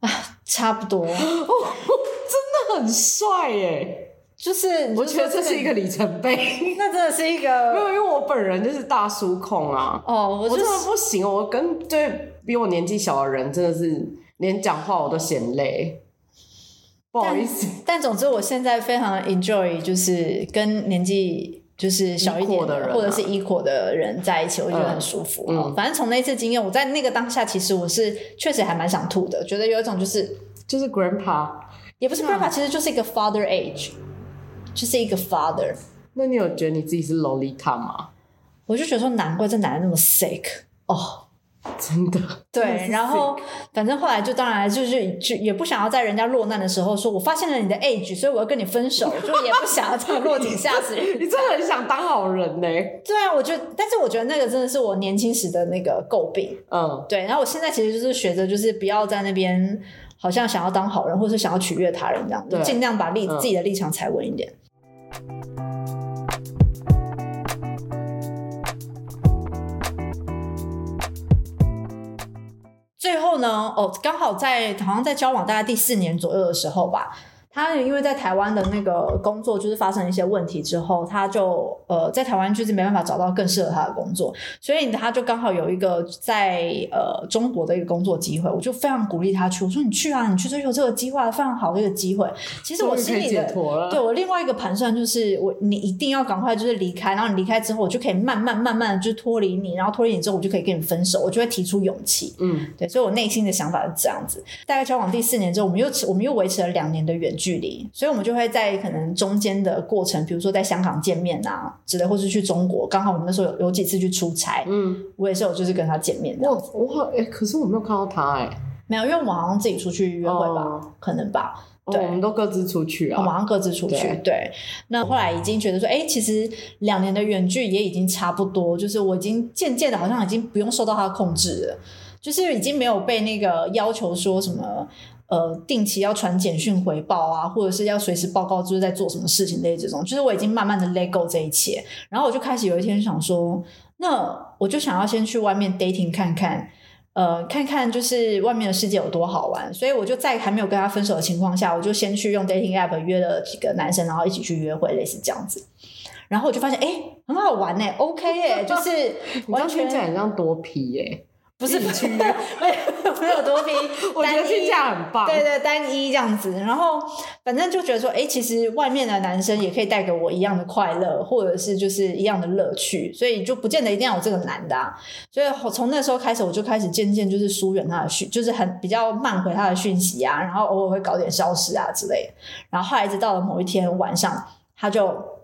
S2: 啊，差不多。哦，真
S1: 的很帅耶！
S2: 就是
S1: 我觉得这是一个里程碑。
S2: 那真的是一个，
S1: 没有，因为我本人就是大叔控啊。
S2: 哦，我，就是，
S1: 我真的不行，我跟对比我年纪小的人，真的是连讲话我都嫌累。不好意思，
S2: 但总之我现在非常 enjoy，就是跟年纪就是小一点的人，或者是 equal 的人在一起，我觉得很舒服。嗯，反正从那次经验，我在那个当下，其实我是确实还蛮想吐的，觉得有一种就是
S1: 就是 grandpa，
S2: 也不是 grandpa，其实就是一个 father age，就是一个 father。
S1: 那你有觉得你自己是 Lolita 吗？
S2: 我就觉得说，难怪这男的那么 sick 哦。
S1: 真的
S2: 对，然后反正后来就当然就是就也不想要在人家落难的时候说，我发现了你的 age，所以我要跟你分手，就也不想要这样落井下石。
S1: 你真的很想当好人呢？
S2: 对啊，我觉得，但是我觉得那个真的是我年轻时的那个诟病。嗯，对。然后我现在其实就是学着，就是不要在那边好像想要当好人，或是想要取悦他人这样，就尽量把立自己的立场踩稳一点。最后呢，哦，刚好在好像在交往大概第四年左右的时候吧。他因为在台湾的那个工作就是发生一些问题之后，他就呃在台湾就是没办法找到更适合他的工作，所以他就刚好有一个在呃中国的一个工作机会，我就非常鼓励他去。我说你去啊，你去追求这个机会，非常好的一个机会。其实我心里的对我另外一个盘算就是，我你一定要赶快就是离开，然后你离开之后，我就可以慢慢慢慢的就脱离你，然后脱离你之后，我就可以跟你分手，我就会提出勇气。嗯，对，所以我内心的想法是这样子。大概交往第四年之后，我们又我们又维持了两年的远距。距离，所以我们就会在可能中间的过程，比如说在香港见面啊之类，或是去中国。刚好我们那时候有有几次去出差，嗯，我也是有就是跟他见面的。
S1: 我我哎、欸，可是我没有看到他哎、欸，
S2: 没有，因为我们好像自己出去约会吧，哦、可能吧。对、哦，
S1: 我们都各自出去啊，
S2: 我们好像各自出去。对，对，那后来已经觉得说，哎、欸，其实两年的远距也已经差不多，就是我已经渐渐的，好像已经不用受到他的控制了，就是已经没有被那个要求说什么。呃，定期要传简讯回报啊，或者是要随时报告就是在做什么事情类这种，就是我已经慢慢的 let go 这一切，然后我就开始有一天想说，那我就想要先去外面 dating 看看，呃，看看就是外面的世界有多好玩，所以我就在还没有跟他分手的情况下，我就先去用 dating app 约了几个男生，然后一起去约会，类似这样子，然后我就发现，哎，很好玩哎，OK 哎，就是 完全
S1: 很像多皮哎。
S2: 不是不是，没有没有多拼，
S1: 我觉得听起来很棒。
S2: 对对，单一这样子，然后反正就觉得说，哎，其实外面的男生也可以带给我一样的快乐，或者是就是一样的乐趣，所以就不见得一定要有这个男的啊。所以从那时候开始，我就开始渐渐就是疏远他的讯，就是很比较慢回他的讯息啊，然后偶尔会搞点消失啊之类的。然后后来一直到了某一天晚上，他就。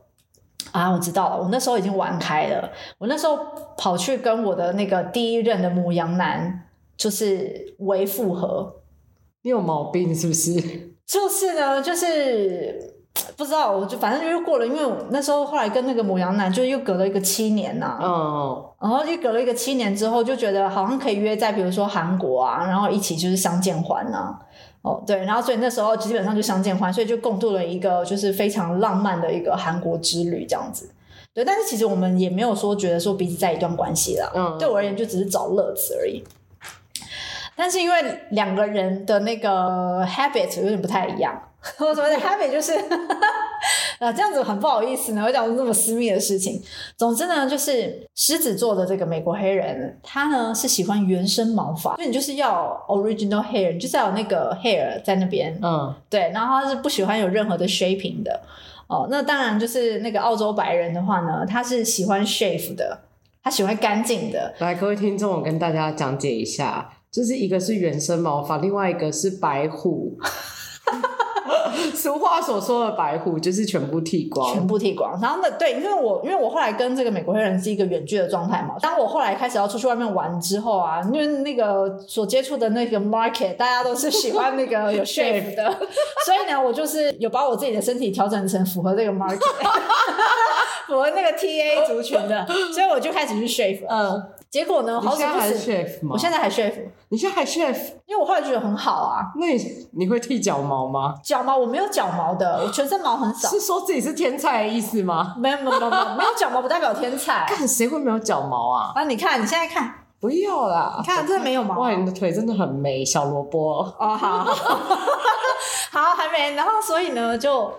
S2: 啊，我知道了，我那时候已经玩开了。我那时候跑去跟我的那个第一任的母羊男，就是为复合。
S1: 你有毛病是不是？
S2: 就是呢，就是 不知道，我就反正就是过了，因为我那时候后来跟那个母羊男就又隔了一个七年呐、啊。嗯、哦。然后又隔了一个七年之后，就觉得好像可以约在比如说韩国啊，然后一起就是相见欢啊。哦，对，然后所以那时候基本上就相见欢，所以就共度了一个就是非常浪漫的一个韩国之旅这样子。对，但是其实我们也没有说觉得说彼此在一段关系啦。嗯，对我而言就只是找乐子而已。但是因为两个人的那个 habit 有点不太一样，我所谓的 habit 就是啊，这样子很不好意思呢，我讲这么私密的事情。总之呢，就是狮子座的这个美国黑人，他呢是喜欢原生毛发，所以你就是要 original hair，就是要有那个 hair 在那边。
S1: 嗯，
S2: 对，然后他是不喜欢有任何的 shaping 的。哦，那当然就是那个澳洲白人的话呢，他是喜欢 shave 的，他喜欢干净的。
S1: 来，各位听众，我跟大家讲解一下，就是一个是原生毛发，另外一个是白虎。俗话所说的白虎就是全部剃光，
S2: 全部剃光。然后呢，对，因为我因为我后来跟这个美国黑人是一个远距的状态嘛。当我后来开始要出去外面玩之后啊，因为那个所接触的那个 market，大家都是喜欢那个有 shape 的，所以呢，我就是有把我自己的身体调整成符合这个 market，符合那个 TA 族群的，所以我就开始去 shape。嗯。结果呢？好像还？我现在还 shave。
S1: 你现在还 shave？
S2: 因为我后来觉得很好啊。
S1: 那你你会剃脚毛吗？
S2: 脚毛我没有脚毛的，我全身毛很少。
S1: 是说自己是天才的意思吗？
S2: 没有没有没有没有脚毛不代表天才。
S1: 看谁会没有脚毛啊？
S2: 啊，你看你现在看，
S1: 不要啦！
S2: 你看这没有毛。
S1: 哇，你的腿真的很美，小萝卜。
S2: 哦，好，好，还没。然后所以呢，就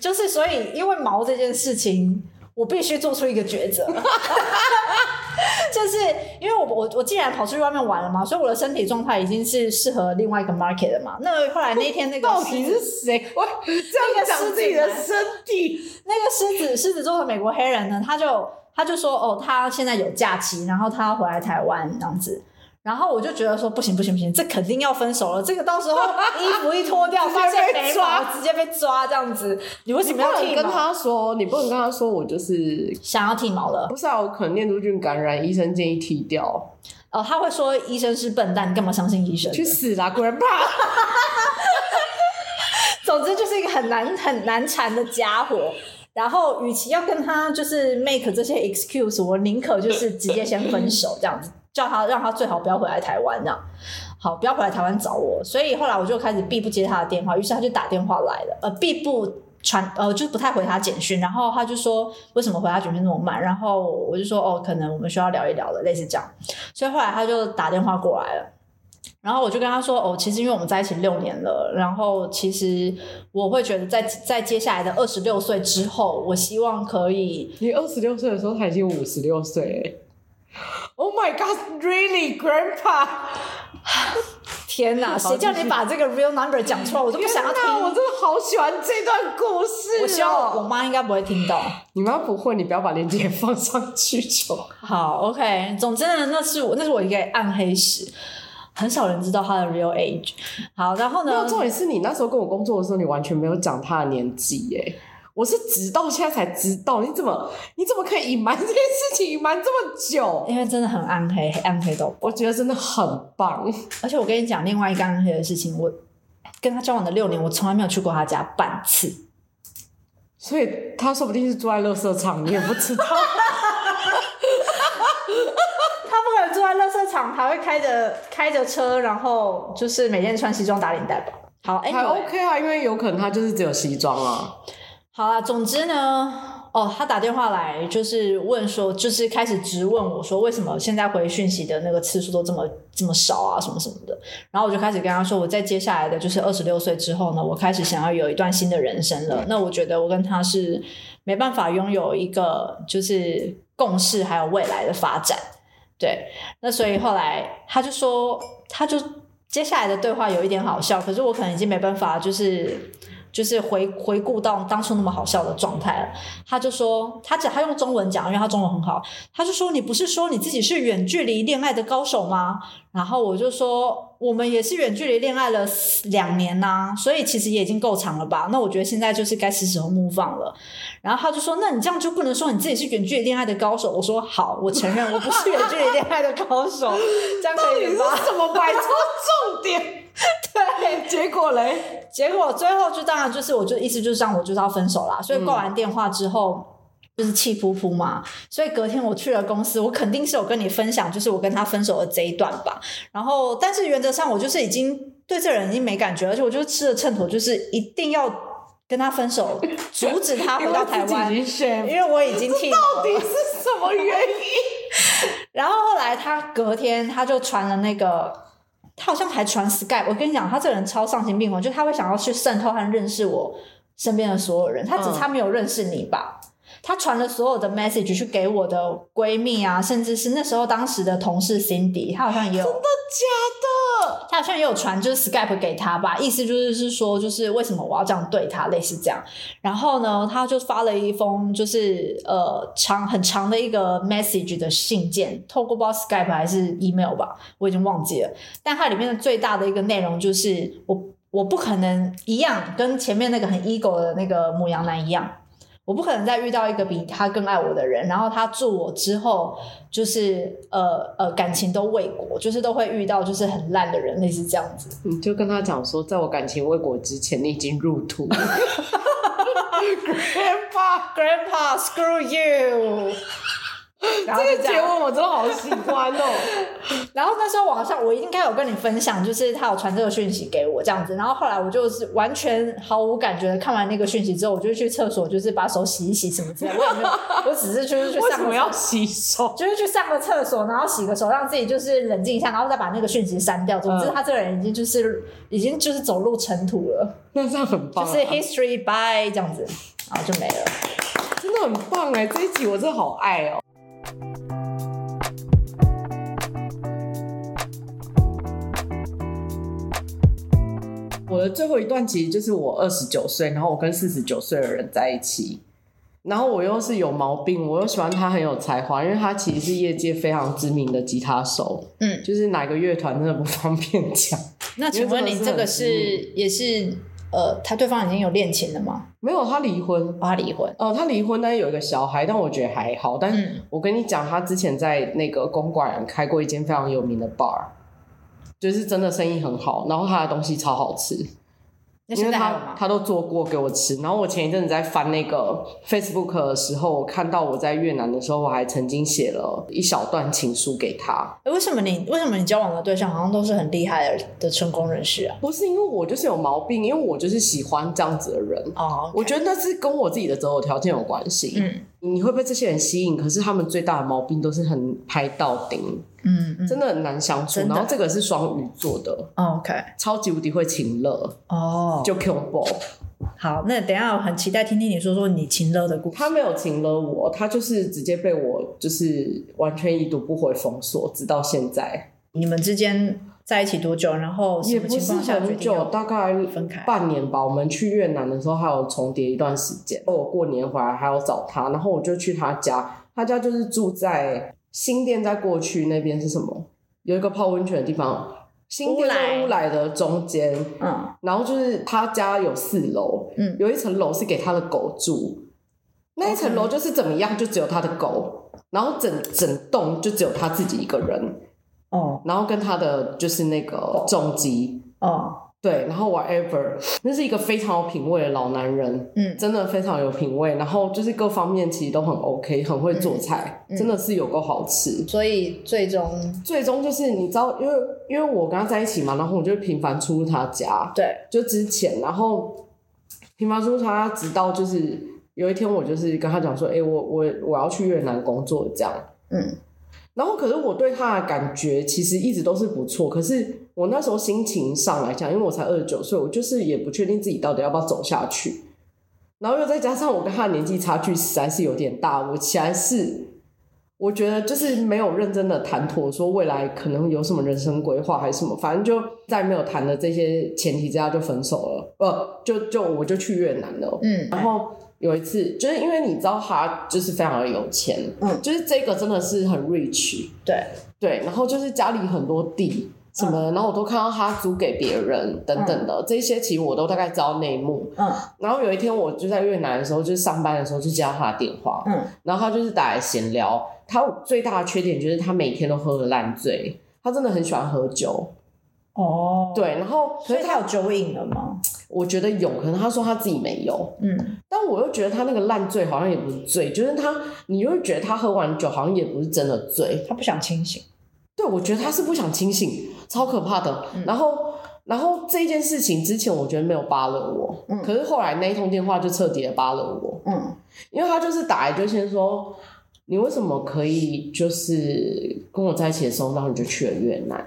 S2: 就是所以，因为毛这件事情，我必须做出一个抉择。就是因为我我我既然跑出去外面玩了嘛，所以我的身体状态已经是适合另外一个 market 的嘛。那后来那一天那个
S1: 到底是谁？我，这样讲自己的身体？
S2: 那个狮子狮子座的美国黑人呢，他就他就说哦，他现在有假期，然后他要回来台湾这样子。然后我就觉得说不行不行不行，这肯定要分手了。这个到时候 衣服一脱掉，发现没抓，直接被抓这样子。你为什么要剃毛？
S1: 你跟他说，你不能跟他说，我就是
S2: 想要剃毛了。
S1: 不是啊，我可能念珠菌感染，医生建议剃掉。
S2: 哦，他会说医生是笨蛋，你干嘛相信医生？
S1: 去死啦，Grandpa！
S2: 总之就是一个很难很难缠的家伙。然后，与其要跟他就是 make 这些 excuse，我宁可就是直接先分手这样子。叫他让他最好不要回来台湾，这样好，不要回来台湾找我。所以后来我就开始避不接他的电话，于是他就打电话来了，呃，避不传，呃，就不太回他简讯。然后他就说为什么回他简讯那么慢？然后我就说哦，可能我们需要聊一聊了，类似这样。所以后来他就打电话过来了，然后我就跟他说哦，其实因为我们在一起六年了，然后其实我会觉得在在接下来的二十六岁之后，我希望可以。
S1: 你二十六岁的时候他已经五十六岁。Oh my God! Really, Grandpa？
S2: 天哪！谁叫你把这个 real number 讲出来？我都不想要听。
S1: 我真的好喜欢这段故事哦。
S2: 我希望我妈应该不会听到。
S1: 你妈不会，你不要把链接放上去就
S2: 好。OK，总之呢，那是我那是我一个暗黑史，很少人知道他的 real age。好，然后呢？
S1: 重点是你那时候跟我工作的时候，你完全没有讲他的年纪耶。我是直到现在才知道，你怎么你怎么可以隐瞒这件事情隐瞒这么久？
S2: 因为真的很暗黑，暗黑到
S1: 我觉得真的很棒。
S2: 而且我跟你讲另外一个暗黑的事情，我跟他交往的六年，我从来没有去过他家半次。
S1: 所以他说不定是住在垃圾场，你也不知道。他
S2: 不可能住在垃圾场，还会开着开着车，然后就是每天穿西装打领带吧？好，
S1: 还 OK 啊，因为有可能他就是只有西装啊。
S2: 好啦，总之呢，哦，他打电话来就是问说，就是开始质问我说，为什么现在回讯息的那个次数都这么这么少啊，什么什么的。然后我就开始跟他说，我在接下来的就是二十六岁之后呢，我开始想要有一段新的人生了。那我觉得我跟他是没办法拥有一个就是共识，还有未来的发展。对，那所以后来他就说，他就接下来的对话有一点好笑，可是我可能已经没办法，就是。就是回回顾到当初那么好笑的状态了，他就说，他讲他用中文讲，因为他中文很好，他就说，你不是说你自己是远距离恋爱的高手吗？然后我就说，我们也是远距离恋爱了两年呐、啊，所以其实也已经够长了吧？那我觉得现在就是该是时候 move on 了。然后他就说，那你这样就不能说你自己是远距离恋爱的高手？我说好，我承认我不是远距离恋爱的高手，这样可以吗？
S1: 怎么摆脱重点？对，结果嘞？
S2: 结果最后就当然就是，我就意思就是这样，我就是要分手啦。所以挂完电话之后，嗯、就是气噗噗嘛。所以隔天我去了公司，我肯定是有跟你分享，就是我跟他分手的这一段吧。然后，但是原则上我就是已经对这人已经没感觉，而且我就吃了秤砣，就是一定要跟他分手，阻止他回到 台湾。因为我已经听。
S1: 到底是什么原因？
S2: 然后后来他隔天他就传了那个。他好像还传 Skype，我跟你讲，他这个人超丧心病狂，就他会想要去渗透和认识我身边的所有人，他只差没有认识你吧。嗯他传了所有的 message 去给我的闺蜜啊，甚至是那时候当时的同事 Cindy，她好像也有。
S1: 真的假的？
S2: 她好像也有传，就是 Skype 给她吧，意思就是是说，就是为什么我要这样对她，类似这样。然后呢，她就发了一封就是呃长很长的一个 message 的信件，透过不知道 Skype 还是 email 吧，我已经忘记了。但它里面的最大的一个内容就是，我我不可能一样跟前面那个很 ego 的那个母羊男一样。我不可能再遇到一个比他更爱我的人，然后他祝我之后就是呃呃感情都未果，就是都会遇到就是很烂的人，类似这样子。
S1: 你就跟他讲说，在我感情未果之前，你已经入土。
S2: Grandpa，Grandpa，screw you。
S1: 然后这个结尾我真的好喜欢哦。
S2: 然后那时候我好像我应该有跟你分享，就是他有传这个讯息给我这样子。然后后来我就是完全毫无感觉的看完那个讯息之后，我就去厕所，就是把手洗一洗什么之类的。我也没有，我只是就是去上个厕所。为什么
S1: 要洗手？
S2: 就是去上个厕所，然后洗个手，让自己就是冷静一下，然后再把那个讯息删掉。总之，他这个人已经就是已经就是走入尘土了。
S1: 那这样很棒，
S2: 就是 history bye 这样子，然后就没了。
S1: 真的很棒哎，这一集我真的好爱哦。我的最后一段其实就是我二十九岁，然后我跟四十九岁的人在一起，然后我又是有毛病，我又喜欢他很有才华，因为他其实是业界非常知名的吉他手，嗯，就是哪个乐团真的不方便讲。
S2: 那请问你这个是也是呃，他对方已经有恋情了吗？
S1: 没有，他离婚，
S2: 哦、他离婚，
S1: 哦、呃，他离婚，但是有一个小孩，但我觉得还好。但是我跟你讲，他之前在那个公馆开过一间非常有名的 bar。就是真的生意很好，然后他的东西超好吃，因为他他都做过给我吃。然后我前一阵子在翻那个 Facebook 的时候，我看到我在越南的时候，我还曾经写了一小段情书给他。
S2: 为什么你为什么你交往的对象好像都是很厉害的的成功人士啊？
S1: 不是因为我就是有毛病，因为我就是喜欢这样子的人。哦，okay. 我觉得那是跟我自己的择偶条件有关系。嗯。你会被这些人吸引，可是他们最大的毛病都是很拍到顶，嗯，嗯，真的很难相处。然后这个是双鱼座的，
S2: 哦，OK，
S1: 超级无敌会情勒，哦，就恐怖。
S2: 好，那等一下我很期待听听你说说你情勒的故事。
S1: 他没有情勒我，他就是直接被我就是完全一读不回封锁，直到现在。
S2: 你们之间？在一起多久？然后？
S1: 也不是很久，大概半年吧。我们去越南的时候还有重叠一段时间。我过年回来还要找他，然后我就去他家。他家就是住在新店，在过去那边是什么？有一个泡温泉的地方。新店跟乌来的中间。嗯。然后就是他家有四楼，嗯，有一层楼是给他的狗住。那一层楼就是怎么样，就只有他的狗，然后整整栋就只有他自己一个人。哦，然后跟他的就是那个重机，哦，对，然后 whatever，那是一个非常有品味的老男人，嗯，真的非常有品味，然后就是各方面其实都很 OK，很会做菜，嗯，真的是有够好吃。
S2: 所以最终，
S1: 最终就是你知道，因为因为我跟他在一起嘛，然后我就频繁出入他家，
S2: 对，
S1: 就之前，然后频繁出入他家，直到就是有一天我就是跟他讲说，哎，我我我要去越南工作这样，嗯。然后，可是我对他的感觉其实一直都是不错。可是我那时候心情上来讲，因为我才二十九岁，我就是也不确定自己到底要不要走下去。然后又再加上我跟他的年纪差距实在是有点大，我其实是我觉得就是没有认真的谈妥，说未来可能有什么人生规划还是什么，反正就在没有谈的这些前提之下就分手了。呃，就就我就去越南了。嗯，然后。有一次，就是因为你知道他就是非常的有钱，嗯，就是这个真的是很 rich，
S2: 对
S1: 对，然后就是家里很多地什么，嗯，然后我都看到他租给别人等等的，嗯，这些其实我都大概知道内幕，嗯，然后有一天我就在越南的时候，就是上班的时候就接到他的电话，嗯，然后他就是打来闲聊，他最大的缺点就是他每天都喝的烂醉，他真的很喜欢喝酒，
S2: 哦，
S1: 对，然后
S2: 所以他有酒瘾了吗？
S1: 我觉得有可能，他说他自己没有，嗯，但我又觉得他那个烂醉好像也不是醉，就是他，你又觉得他喝完酒好像也不是真的醉，
S2: 他不想清醒。
S1: 对，我觉得他是不想清醒，超可怕的。嗯、然后，然后这件事情之前我觉得没有扒了我，嗯，可是后来那一通电话就彻底的扒了我，嗯，因为他就是打来就先说，你为什么可以就是跟我在一起的时候，然后你就去了越南？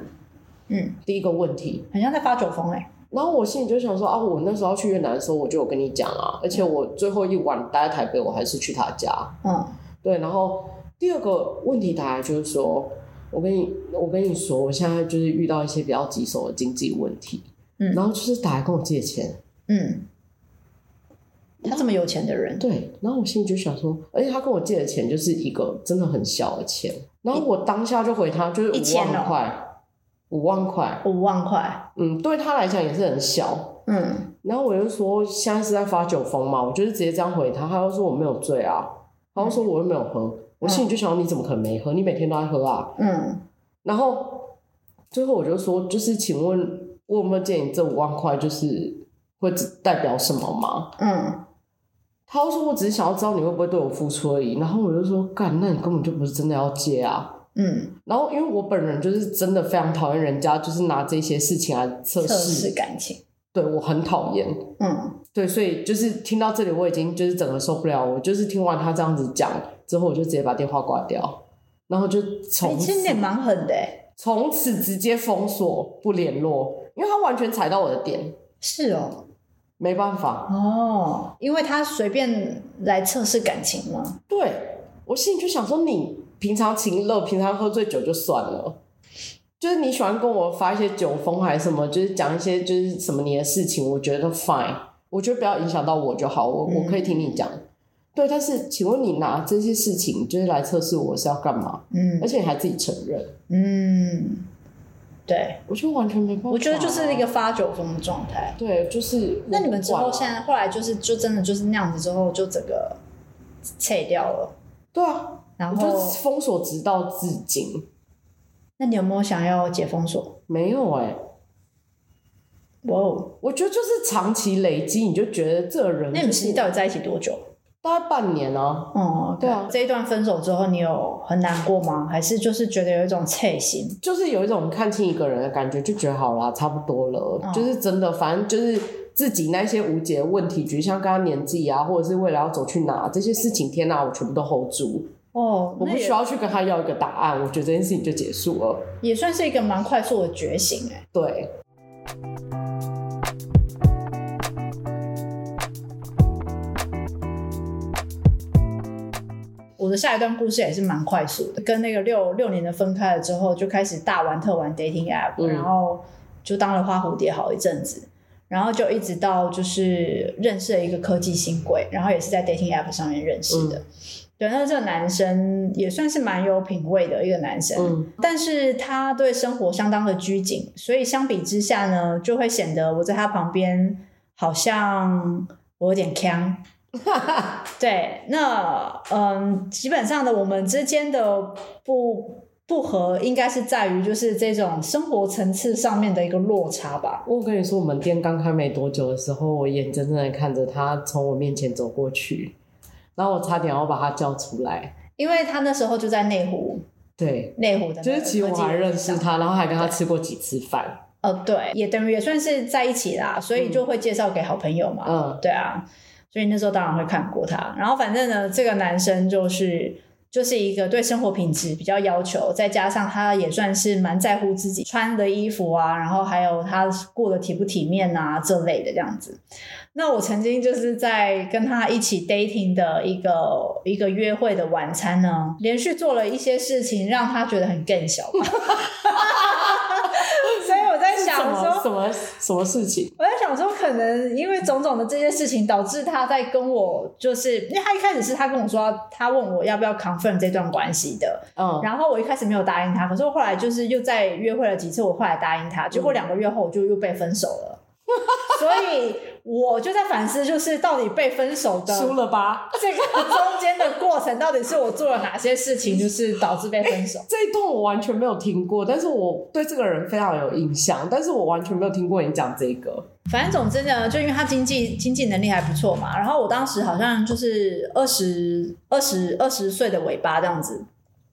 S1: 嗯，第一个问题，
S2: 很像在发酒疯哎、欸。
S1: 然后我心里就想说啊，我那时候要去越南的时候，我就有跟你讲啊，而且我最后一晚待在台北，我还是去他家。
S2: 嗯，
S1: 对。然后第二个问题，大概就是说，我跟你，我跟你说，我现在就是遇到一些比较棘手的经济问题。嗯，然后就是打来跟我借钱。
S2: 嗯。他这么有钱的人，
S1: 对，然后我心里就想说，而且他跟我借的钱就是一个真的很小的钱，然后我当下就回他就是五万块，五万块，
S2: 五万块，
S1: 嗯，对他来讲也是很小，
S2: 嗯，
S1: 然后我就说现在是在发酒疯嘛，我就是直接这样回他，他就说我没有醉啊，他就说我又没有喝，嗯、我心里就想你怎么可能没喝？你每天都在喝啊，
S2: 嗯，
S1: 然后最后我就说，就是请问我有没有借你这五万块，就是会代表什么吗？
S2: 嗯。
S1: 他说：“我只是想要知道你会不会对我付出而已。”然后我就说：“干，那你根本就不是真的要借啊。”
S2: 嗯。
S1: 然后因为我本人就是真的非常讨厌人家就是拿这些事情来测试，
S2: 测试感情。
S1: 对，我很讨厌。
S2: 嗯。对，
S1: 所以就是听到这里，我已经就是整个受不了。我就是听完他这样子讲之后，我就直接把电话挂掉，然后就从此。
S2: 你蛮狠的。
S1: 从此直接封锁不联络，因为他完全踩到我的点。
S2: 是哦。
S1: 没办法
S2: 哦，因为他随便来测试感情嘛。
S1: 对，我心里就想说，你平常情乐，平常喝醉酒就算了，就是你喜欢跟我发一些酒疯还是什么，就是讲一些就是什么你的事情，我觉得 fine，我觉得不要影响到我就好，我、嗯、我可以听你讲。对，但是请问你拿这些事情就是来测试我是要干嘛？
S2: 嗯，
S1: 而且你还自己承认，
S2: 嗯。对，
S1: 我觉得完全没办法。
S2: 我觉得就是一个发酒疯的状态。
S1: 对，就是。
S2: 那你们之后现在后来就是就真的就是那样子之后就整个撤掉了。
S1: 对啊，
S2: 然后
S1: 就封锁直到至今。
S2: 那你有没有想要解封锁？
S1: 没有哎、欸。
S2: 哇哦，
S1: 我觉得就是长期累积，你就觉得这个人、就是。
S2: 那你们到底在一起多久？
S1: 大概半年啊，
S2: 哦，对啊，这一段分手之后，你有很难过吗？还是就是觉得有一种脆心，
S1: 就是有一种看清一个人的感觉，就觉得好啦，差不多了，哦、就是真的，反正就是自己那些无解的问题，就像刚刚年纪啊，或者是未来要走去哪这些事情，天哪，我全部都 hold 住。
S2: 哦，
S1: 我不需要去跟他要一个答案，我觉得这件事情就结束了，
S2: 也算是一个蛮快速的觉醒哎。
S1: 对。
S2: 我的下一段故事也是蛮快速的，跟那个六六年的分开了之后，就开始大玩特玩 dating app，、嗯、然后就当了花蝴蝶好一阵子，然后就一直到就是认识了一个科技新贵，然后也是在 dating app 上面认识的。嗯、对，那这个男生也算是蛮有品味的一个男生，嗯、但是他对生活相当的拘谨，所以相比之下呢，就会显得我在他旁边好像我有点锵。对，那嗯，基本上的我们之间的不不合，应该是在于就是这种生活层次上面的一个落差吧。
S1: 我跟你说，我们店刚开没多久的时候，我眼睁睁的看着他从我面前走过去，然后我差点要把他叫出来，
S2: 因为他那时候就在内湖，
S1: 对，
S2: 内湖的，
S1: 就是其实我还认识他，然后还跟他吃过几次饭。
S2: 呃，对，也等于也算是在一起啦，所以就会介绍给好朋友嘛。
S1: 嗯，
S2: 对啊。所以那时候当然会看过他，然后反正呢，这个男生就是就是一个对生活品质比较要求，再加上他也算是蛮在乎自己穿的衣服啊，然后还有他过得体不体面啊这类的这样子。那我曾经就是在跟他一起 dating 的一个一个约会的晚餐呢，连续做了一些事情，让他觉得很更小。
S1: 什么什么，什么事情？
S2: 我在想说，可能因为种种的这件事情，导致他在跟我，就是因为他一开始是他跟我说，他问我要不要 confirm 这段关系的，
S1: 嗯，
S2: 然后我一开始没有答应他，可是我后来就是又再约会了几次，我后来答应他，结果两个月后我就又被分手了。所以我就在反思，就是到底被分手的
S1: 输了吧？
S2: 这个中间的过程，到底是我做了哪些事情，就是导致被分手？
S1: 这一段我完全没有听过，但是我对这个人非常有印象，但是我完全没有听过你讲这个。
S2: 反正总之呢，就因为他经济经济能力还不错嘛，然后我当时好像就是二十二十二十岁的尾巴这样子。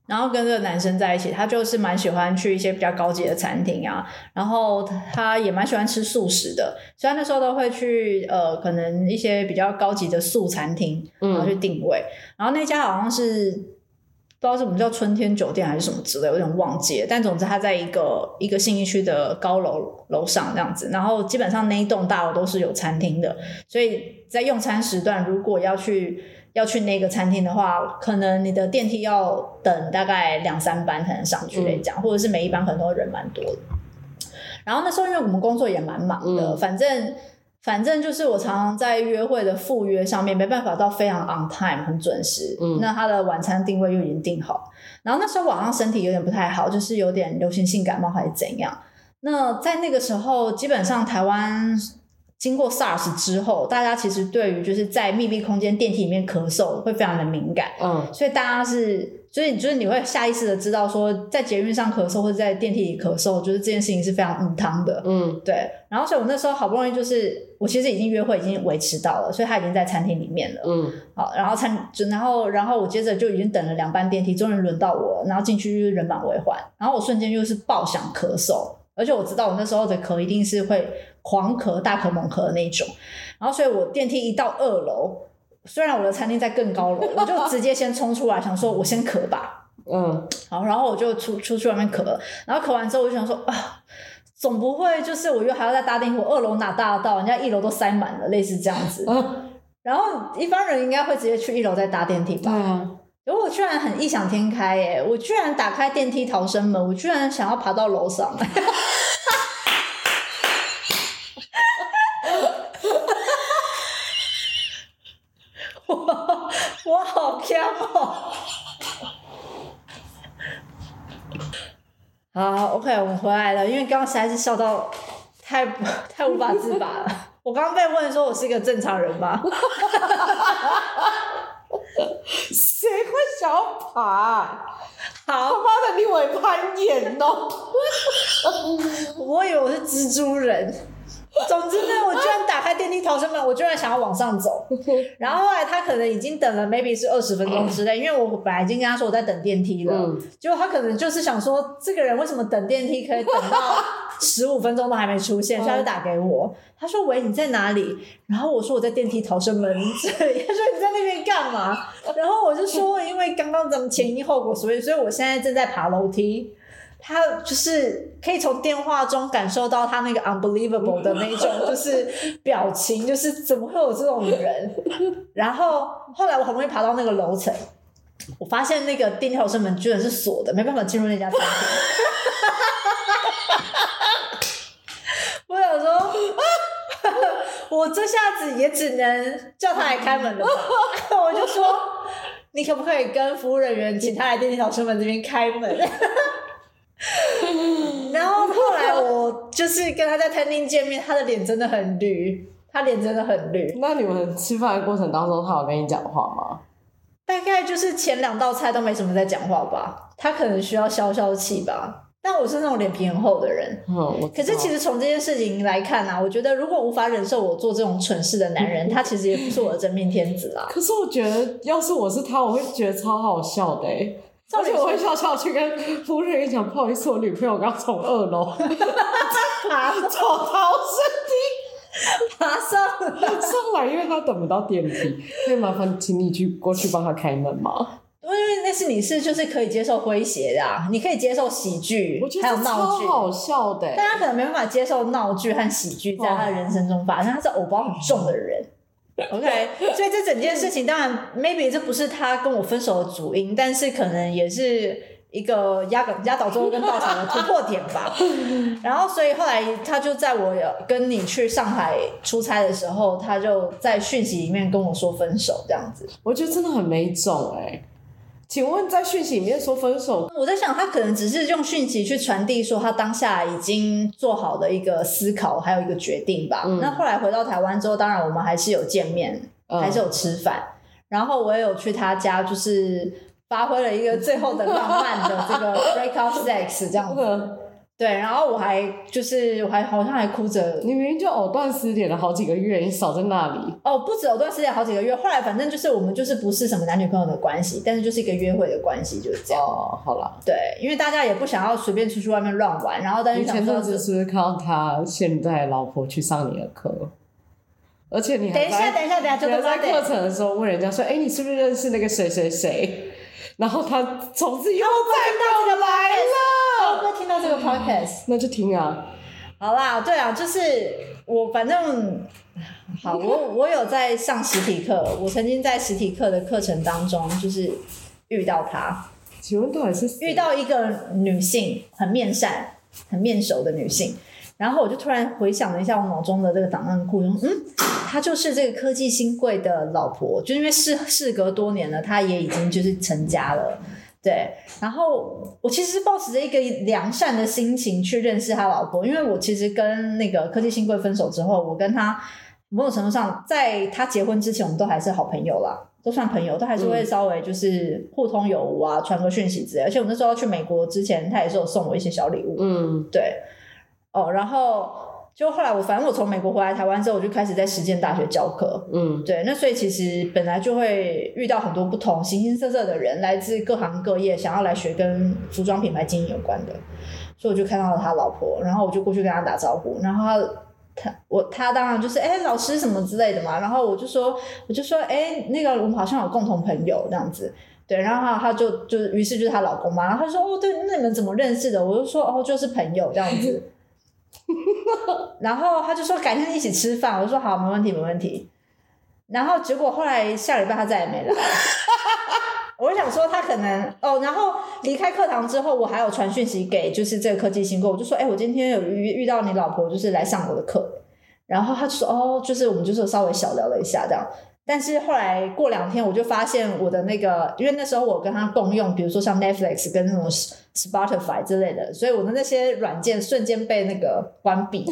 S2: 然后跟这个男生在一起，他就是蛮喜欢去一些比较高级的餐厅啊，然后他也蛮喜欢吃素食的，所以那时候都会去呃，可能一些比较高级的素餐厅，然后去定位。嗯、然后那家好像是不知道是什么叫春天酒店还是什么之类，有点忘记了。但总之，他在一个一个信义区的高楼楼上这样子，然后基本上那一栋大楼都是有餐厅的，所以在用餐时段，如果要去要去那个餐厅的话，可能你的电梯要等大概两三班才能上去来讲，嗯、或者是每一班可能都人蛮多的。然后那时候因为我们工作也蛮忙的，嗯、反正。反正就是我常常在约会的赴约上面没办法到非常 on time 很准时，嗯，那他的晚餐定位又已经定好，然后那时候晚上身体有点不太好，就是有点流行性感冒还是怎样。那在那个时候，基本上台湾经过 SARS 之后，大家其实对于就是在密闭空间电梯里面咳嗽会非常的敏感，嗯，所以大家是。所以就是你会下意识的知道说，在捷运上咳嗽或者在电梯里咳嗽，就是这件事情是非常母汤的。嗯，对。然后所以我那时候好不容易就是，我其实已经约会已经维持到了，所以他已经在餐厅里面了。嗯，好，然后餐就然后然后我接着就已经等了两班电梯，终于轮到我了，然后进去就是人满为患，然后我瞬间又是爆想咳嗽，而且我知道我那时候的咳一定是会狂咳、大咳、猛咳的那种，然后所以我电梯一到二楼。虽然我的餐厅在更高楼，我就直接先冲出来，想说我先咳吧。嗯，好，然后我就出出去外面咳，然后咳完之后我就想说啊，总不会就是我又还要再搭电梯，我二楼哪搭得到？人家一楼都塞满了，类似这样子。嗯，然后一般人应该会直接去一楼再搭电梯吧？嗯，结果我居然很异想天开耶，我居然打开电梯逃生门，我居然想要爬到楼上。我 好，OK，我们回来了。因为刚刚实在是笑到太太无法自拔了。我刚刚被问说我是一个正常人吗？
S1: 谁会想要爬？好，他妈的，你会攀岩哦？
S2: 我以为我是蜘蛛人。总之呢，我居然打开电梯逃生门，我居然想要往上走。然后后来他可能已经等了，maybe 是二十分钟之内，因为我本来已经跟他说我在等电梯了。嗯、结果他可能就是想说，这个人为什么等电梯可以等到十五分钟都还没出现，所以他就打给我。他说：“喂，你在哪里？”然后我说：“我在电梯逃生门这里。”他说：“你在那边干嘛？”然后我就说：“因为刚刚咱们前因后果，所以所以我现在正在爬楼梯。”他就是可以从电话中感受到他那个 unbelievable 的那种，就是表情，就是怎么会有这种人？然后后来我好不容易爬到那个楼层，我发现那个电梯逃生门居然是锁的，没办法进入那家餐厅。我想说，我这下子也只能叫他来开门了吧。我就说，你可不可以跟服务人员请他来电梯逃生门这边开门？然后后来我就是跟他在餐厅见面，他的脸真的很绿，他脸真的很绿。
S1: 那你们吃饭的过程当中，他有跟你讲话吗？
S2: 大概就是前两道菜都没什么在讲话吧，他可能需要消消气吧。但我是那种脸皮很厚的人，嗯，我可是其实从这件事情来看啊，我觉得如果无法忍受我做这种蠢事的男人，他其实也不是我的真命天子啦。
S1: 可是我觉得，要是我是他，我会觉得超好笑的欸。而且我会笑笑去跟服务人员讲，不好意思，我女朋友刚从二楼爬走逃生梯爬上上来，因为她等不到电梯，所以麻烦请你去过去帮她开门嘛？
S2: 因为那是你是就是可以接受诙谐的，啊，你可以接受喜剧，还有闹剧，
S1: 超好笑的。
S2: 但他可能没办法接受闹剧和喜剧在他的人生中发生，他是偶包很重的人。OK，所以这整件事情当然，maybe 这不是他跟我分手的主因，但是可能也是一个压个压倒最后一根稻草的突破点吧。然后，所以后来他就在我跟你去上海出差的时候，他就在讯息里面跟我说分手，这样子。
S1: 我觉得真的很没种哎、欸。请问在讯息里面说分手，
S2: 我在想他可能只是用讯息去传递说他当下已经做好的一个思考，还有一个决定吧。嗯、那后来回到台湾之后，当然我们还是有见面，嗯、还是有吃饭，然后我也有去他家，就是发挥了一个最后的浪漫的这个 break off sex 这样子。对，然后我还就是我还好像还哭着，
S1: 你明明就藕断丝连了好几个月，你少在那里。
S2: 哦，不止藕断丝连好几个月，后来反正就是我们就是不是什么男女朋友的关系，但是就是一个约会的关系，就是这样。
S1: 哦，好了。
S2: 对，因为大家也不想要随便出去外面乱玩，然后但是
S1: 前阵子是不是看到他现在老婆去上你的课？而且你还
S2: 等一下，等一下，等一下，就
S1: 在课程的时候问人家说：“哎，你是不是认识那个谁谁谁？”然后他从此以后再没有来了。
S2: 会不会听到这个 podcast？
S1: 那就听啊。
S2: 好啦，对啊，就是我反正好，我我有在上实体课，我曾经在实体课的课程当中就是遇到他。
S1: 请问到底是
S2: 遇到一个女性，很面善、很面熟的女性，然后我就突然回想了一下我脑中的这个档案库，嗯，她就是这个科技新贵的老婆，就因为事事隔多年了，她也已经就是成家了。对，然后我其实是抱持着一个良善的心情去认识他老婆，因为我其实跟那个科技新贵分手之后，我跟他某种程度上，在他结婚之前，我们都还是好朋友啦，都算朋友，都还是会稍微就是互通有无啊，传个讯息之类。而且我那时候要去美国之前，他也是有送我一些小礼物。嗯，对，哦，然后。就后来我反正我从美国回来台湾之后，我就开始在实践大学教课。嗯，对，那所以其实本来就会遇到很多不同形形色色的人，来自各行各业，想要来学跟服装品牌经营有关的。所以我就看到了他老婆，然后我就过去跟他打招呼，然后他他我他当然就是哎、欸、老师什么之类的嘛，然后我就说我就说哎、欸、那个我们好像有共同朋友这样子，对，然后他他就就于是就是她老公嘛，然后他说哦对，那你们怎么认识的？我就说哦就是朋友这样子。然后他就说改天一起吃饭，我说好，没问题，没问题。然后结果后来下礼拜他再也没来。我就想说他可能哦，然后离开课堂之后，我还有传讯息给就是这个科技新贵，我就说哎，我今天有遇遇到你老婆，就是来上我的课。然后他就说哦，就是我们就是稍微小聊了一下这样。但是后来过两天，我就发现我的那个，因为那时候我跟他共用，比如说像 Netflix 跟那种 Spotify 之类的，所以我的那些软件瞬间被那个关闭，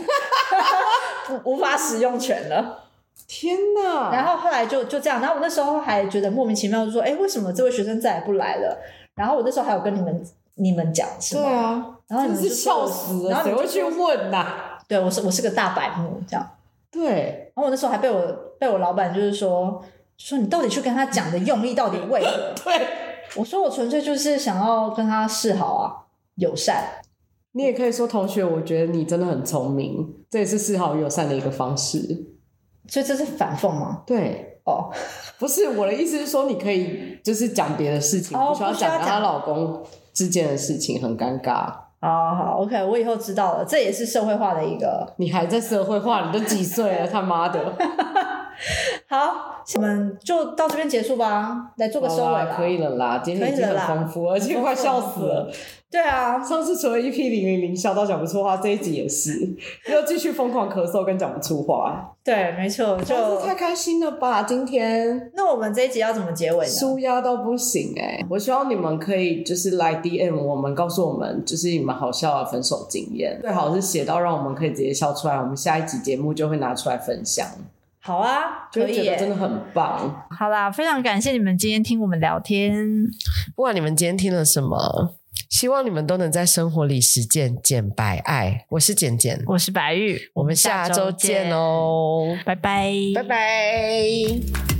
S2: 无法使用权了。
S1: 天呐！
S2: 然后后来就就这样，然后我那时候还觉得莫名其妙，就说：“哎，为什么这位学生再也不来了？”然后我那时候还有跟你们你们讲，是吗？
S1: 对啊。
S2: 然后你们
S1: 是笑死了，谁会去问呐？
S2: 对，我是我是个大白目，这样。
S1: 对。然
S2: 后我那时候还被我。被我老板就是说，说你到底去跟他讲的用意到底为何？
S1: 对，
S2: 我说我纯粹就是想要跟他示好啊，友善。
S1: 你也可以说同学，我觉得你真的很聪明，这也是示好友善的一个方式。
S2: 所以这是反讽吗？
S1: 对，
S2: 哦，
S1: 不是，我的意思是说，你可以就是讲别的事情，
S2: 哦、
S1: 不需要讲跟她老公之间的事情，很尴尬。
S2: 好好，OK，我以后知道了，这也是社会化的一个。
S1: 你还在社会化？你都几岁了？他妈的！
S2: 好，我们就到这边结束吧，来做个收尾吧。
S1: 可以了啦，今天已经很丰富，而且快笑死了。
S2: 对啊，
S1: 上次除了 EP 零零零笑到讲不出话，这一集也是，又继续疯狂咳嗽跟讲不出话。
S2: 对，没错，就
S1: 太开心了吧？今天，
S2: 那我们这一集要怎么结尾呢？
S1: 舒压到不行哎、欸！我希望你们可以就是来 DM 我们，告诉我们就是你们好笑的分手经验，最好是写到让我们可以直接笑出来，我们下一集节目就会拿出来分享。
S2: 好啊，可以，
S1: 真的很棒。
S2: 好啦，非常感谢你们今天听我们聊天。
S1: 不管你们今天听了什么，希望你们都能在生活里实践简白爱。我是简简，
S2: 我是白玉，
S1: 我们下周见哦，
S2: 拜拜，
S1: 拜拜。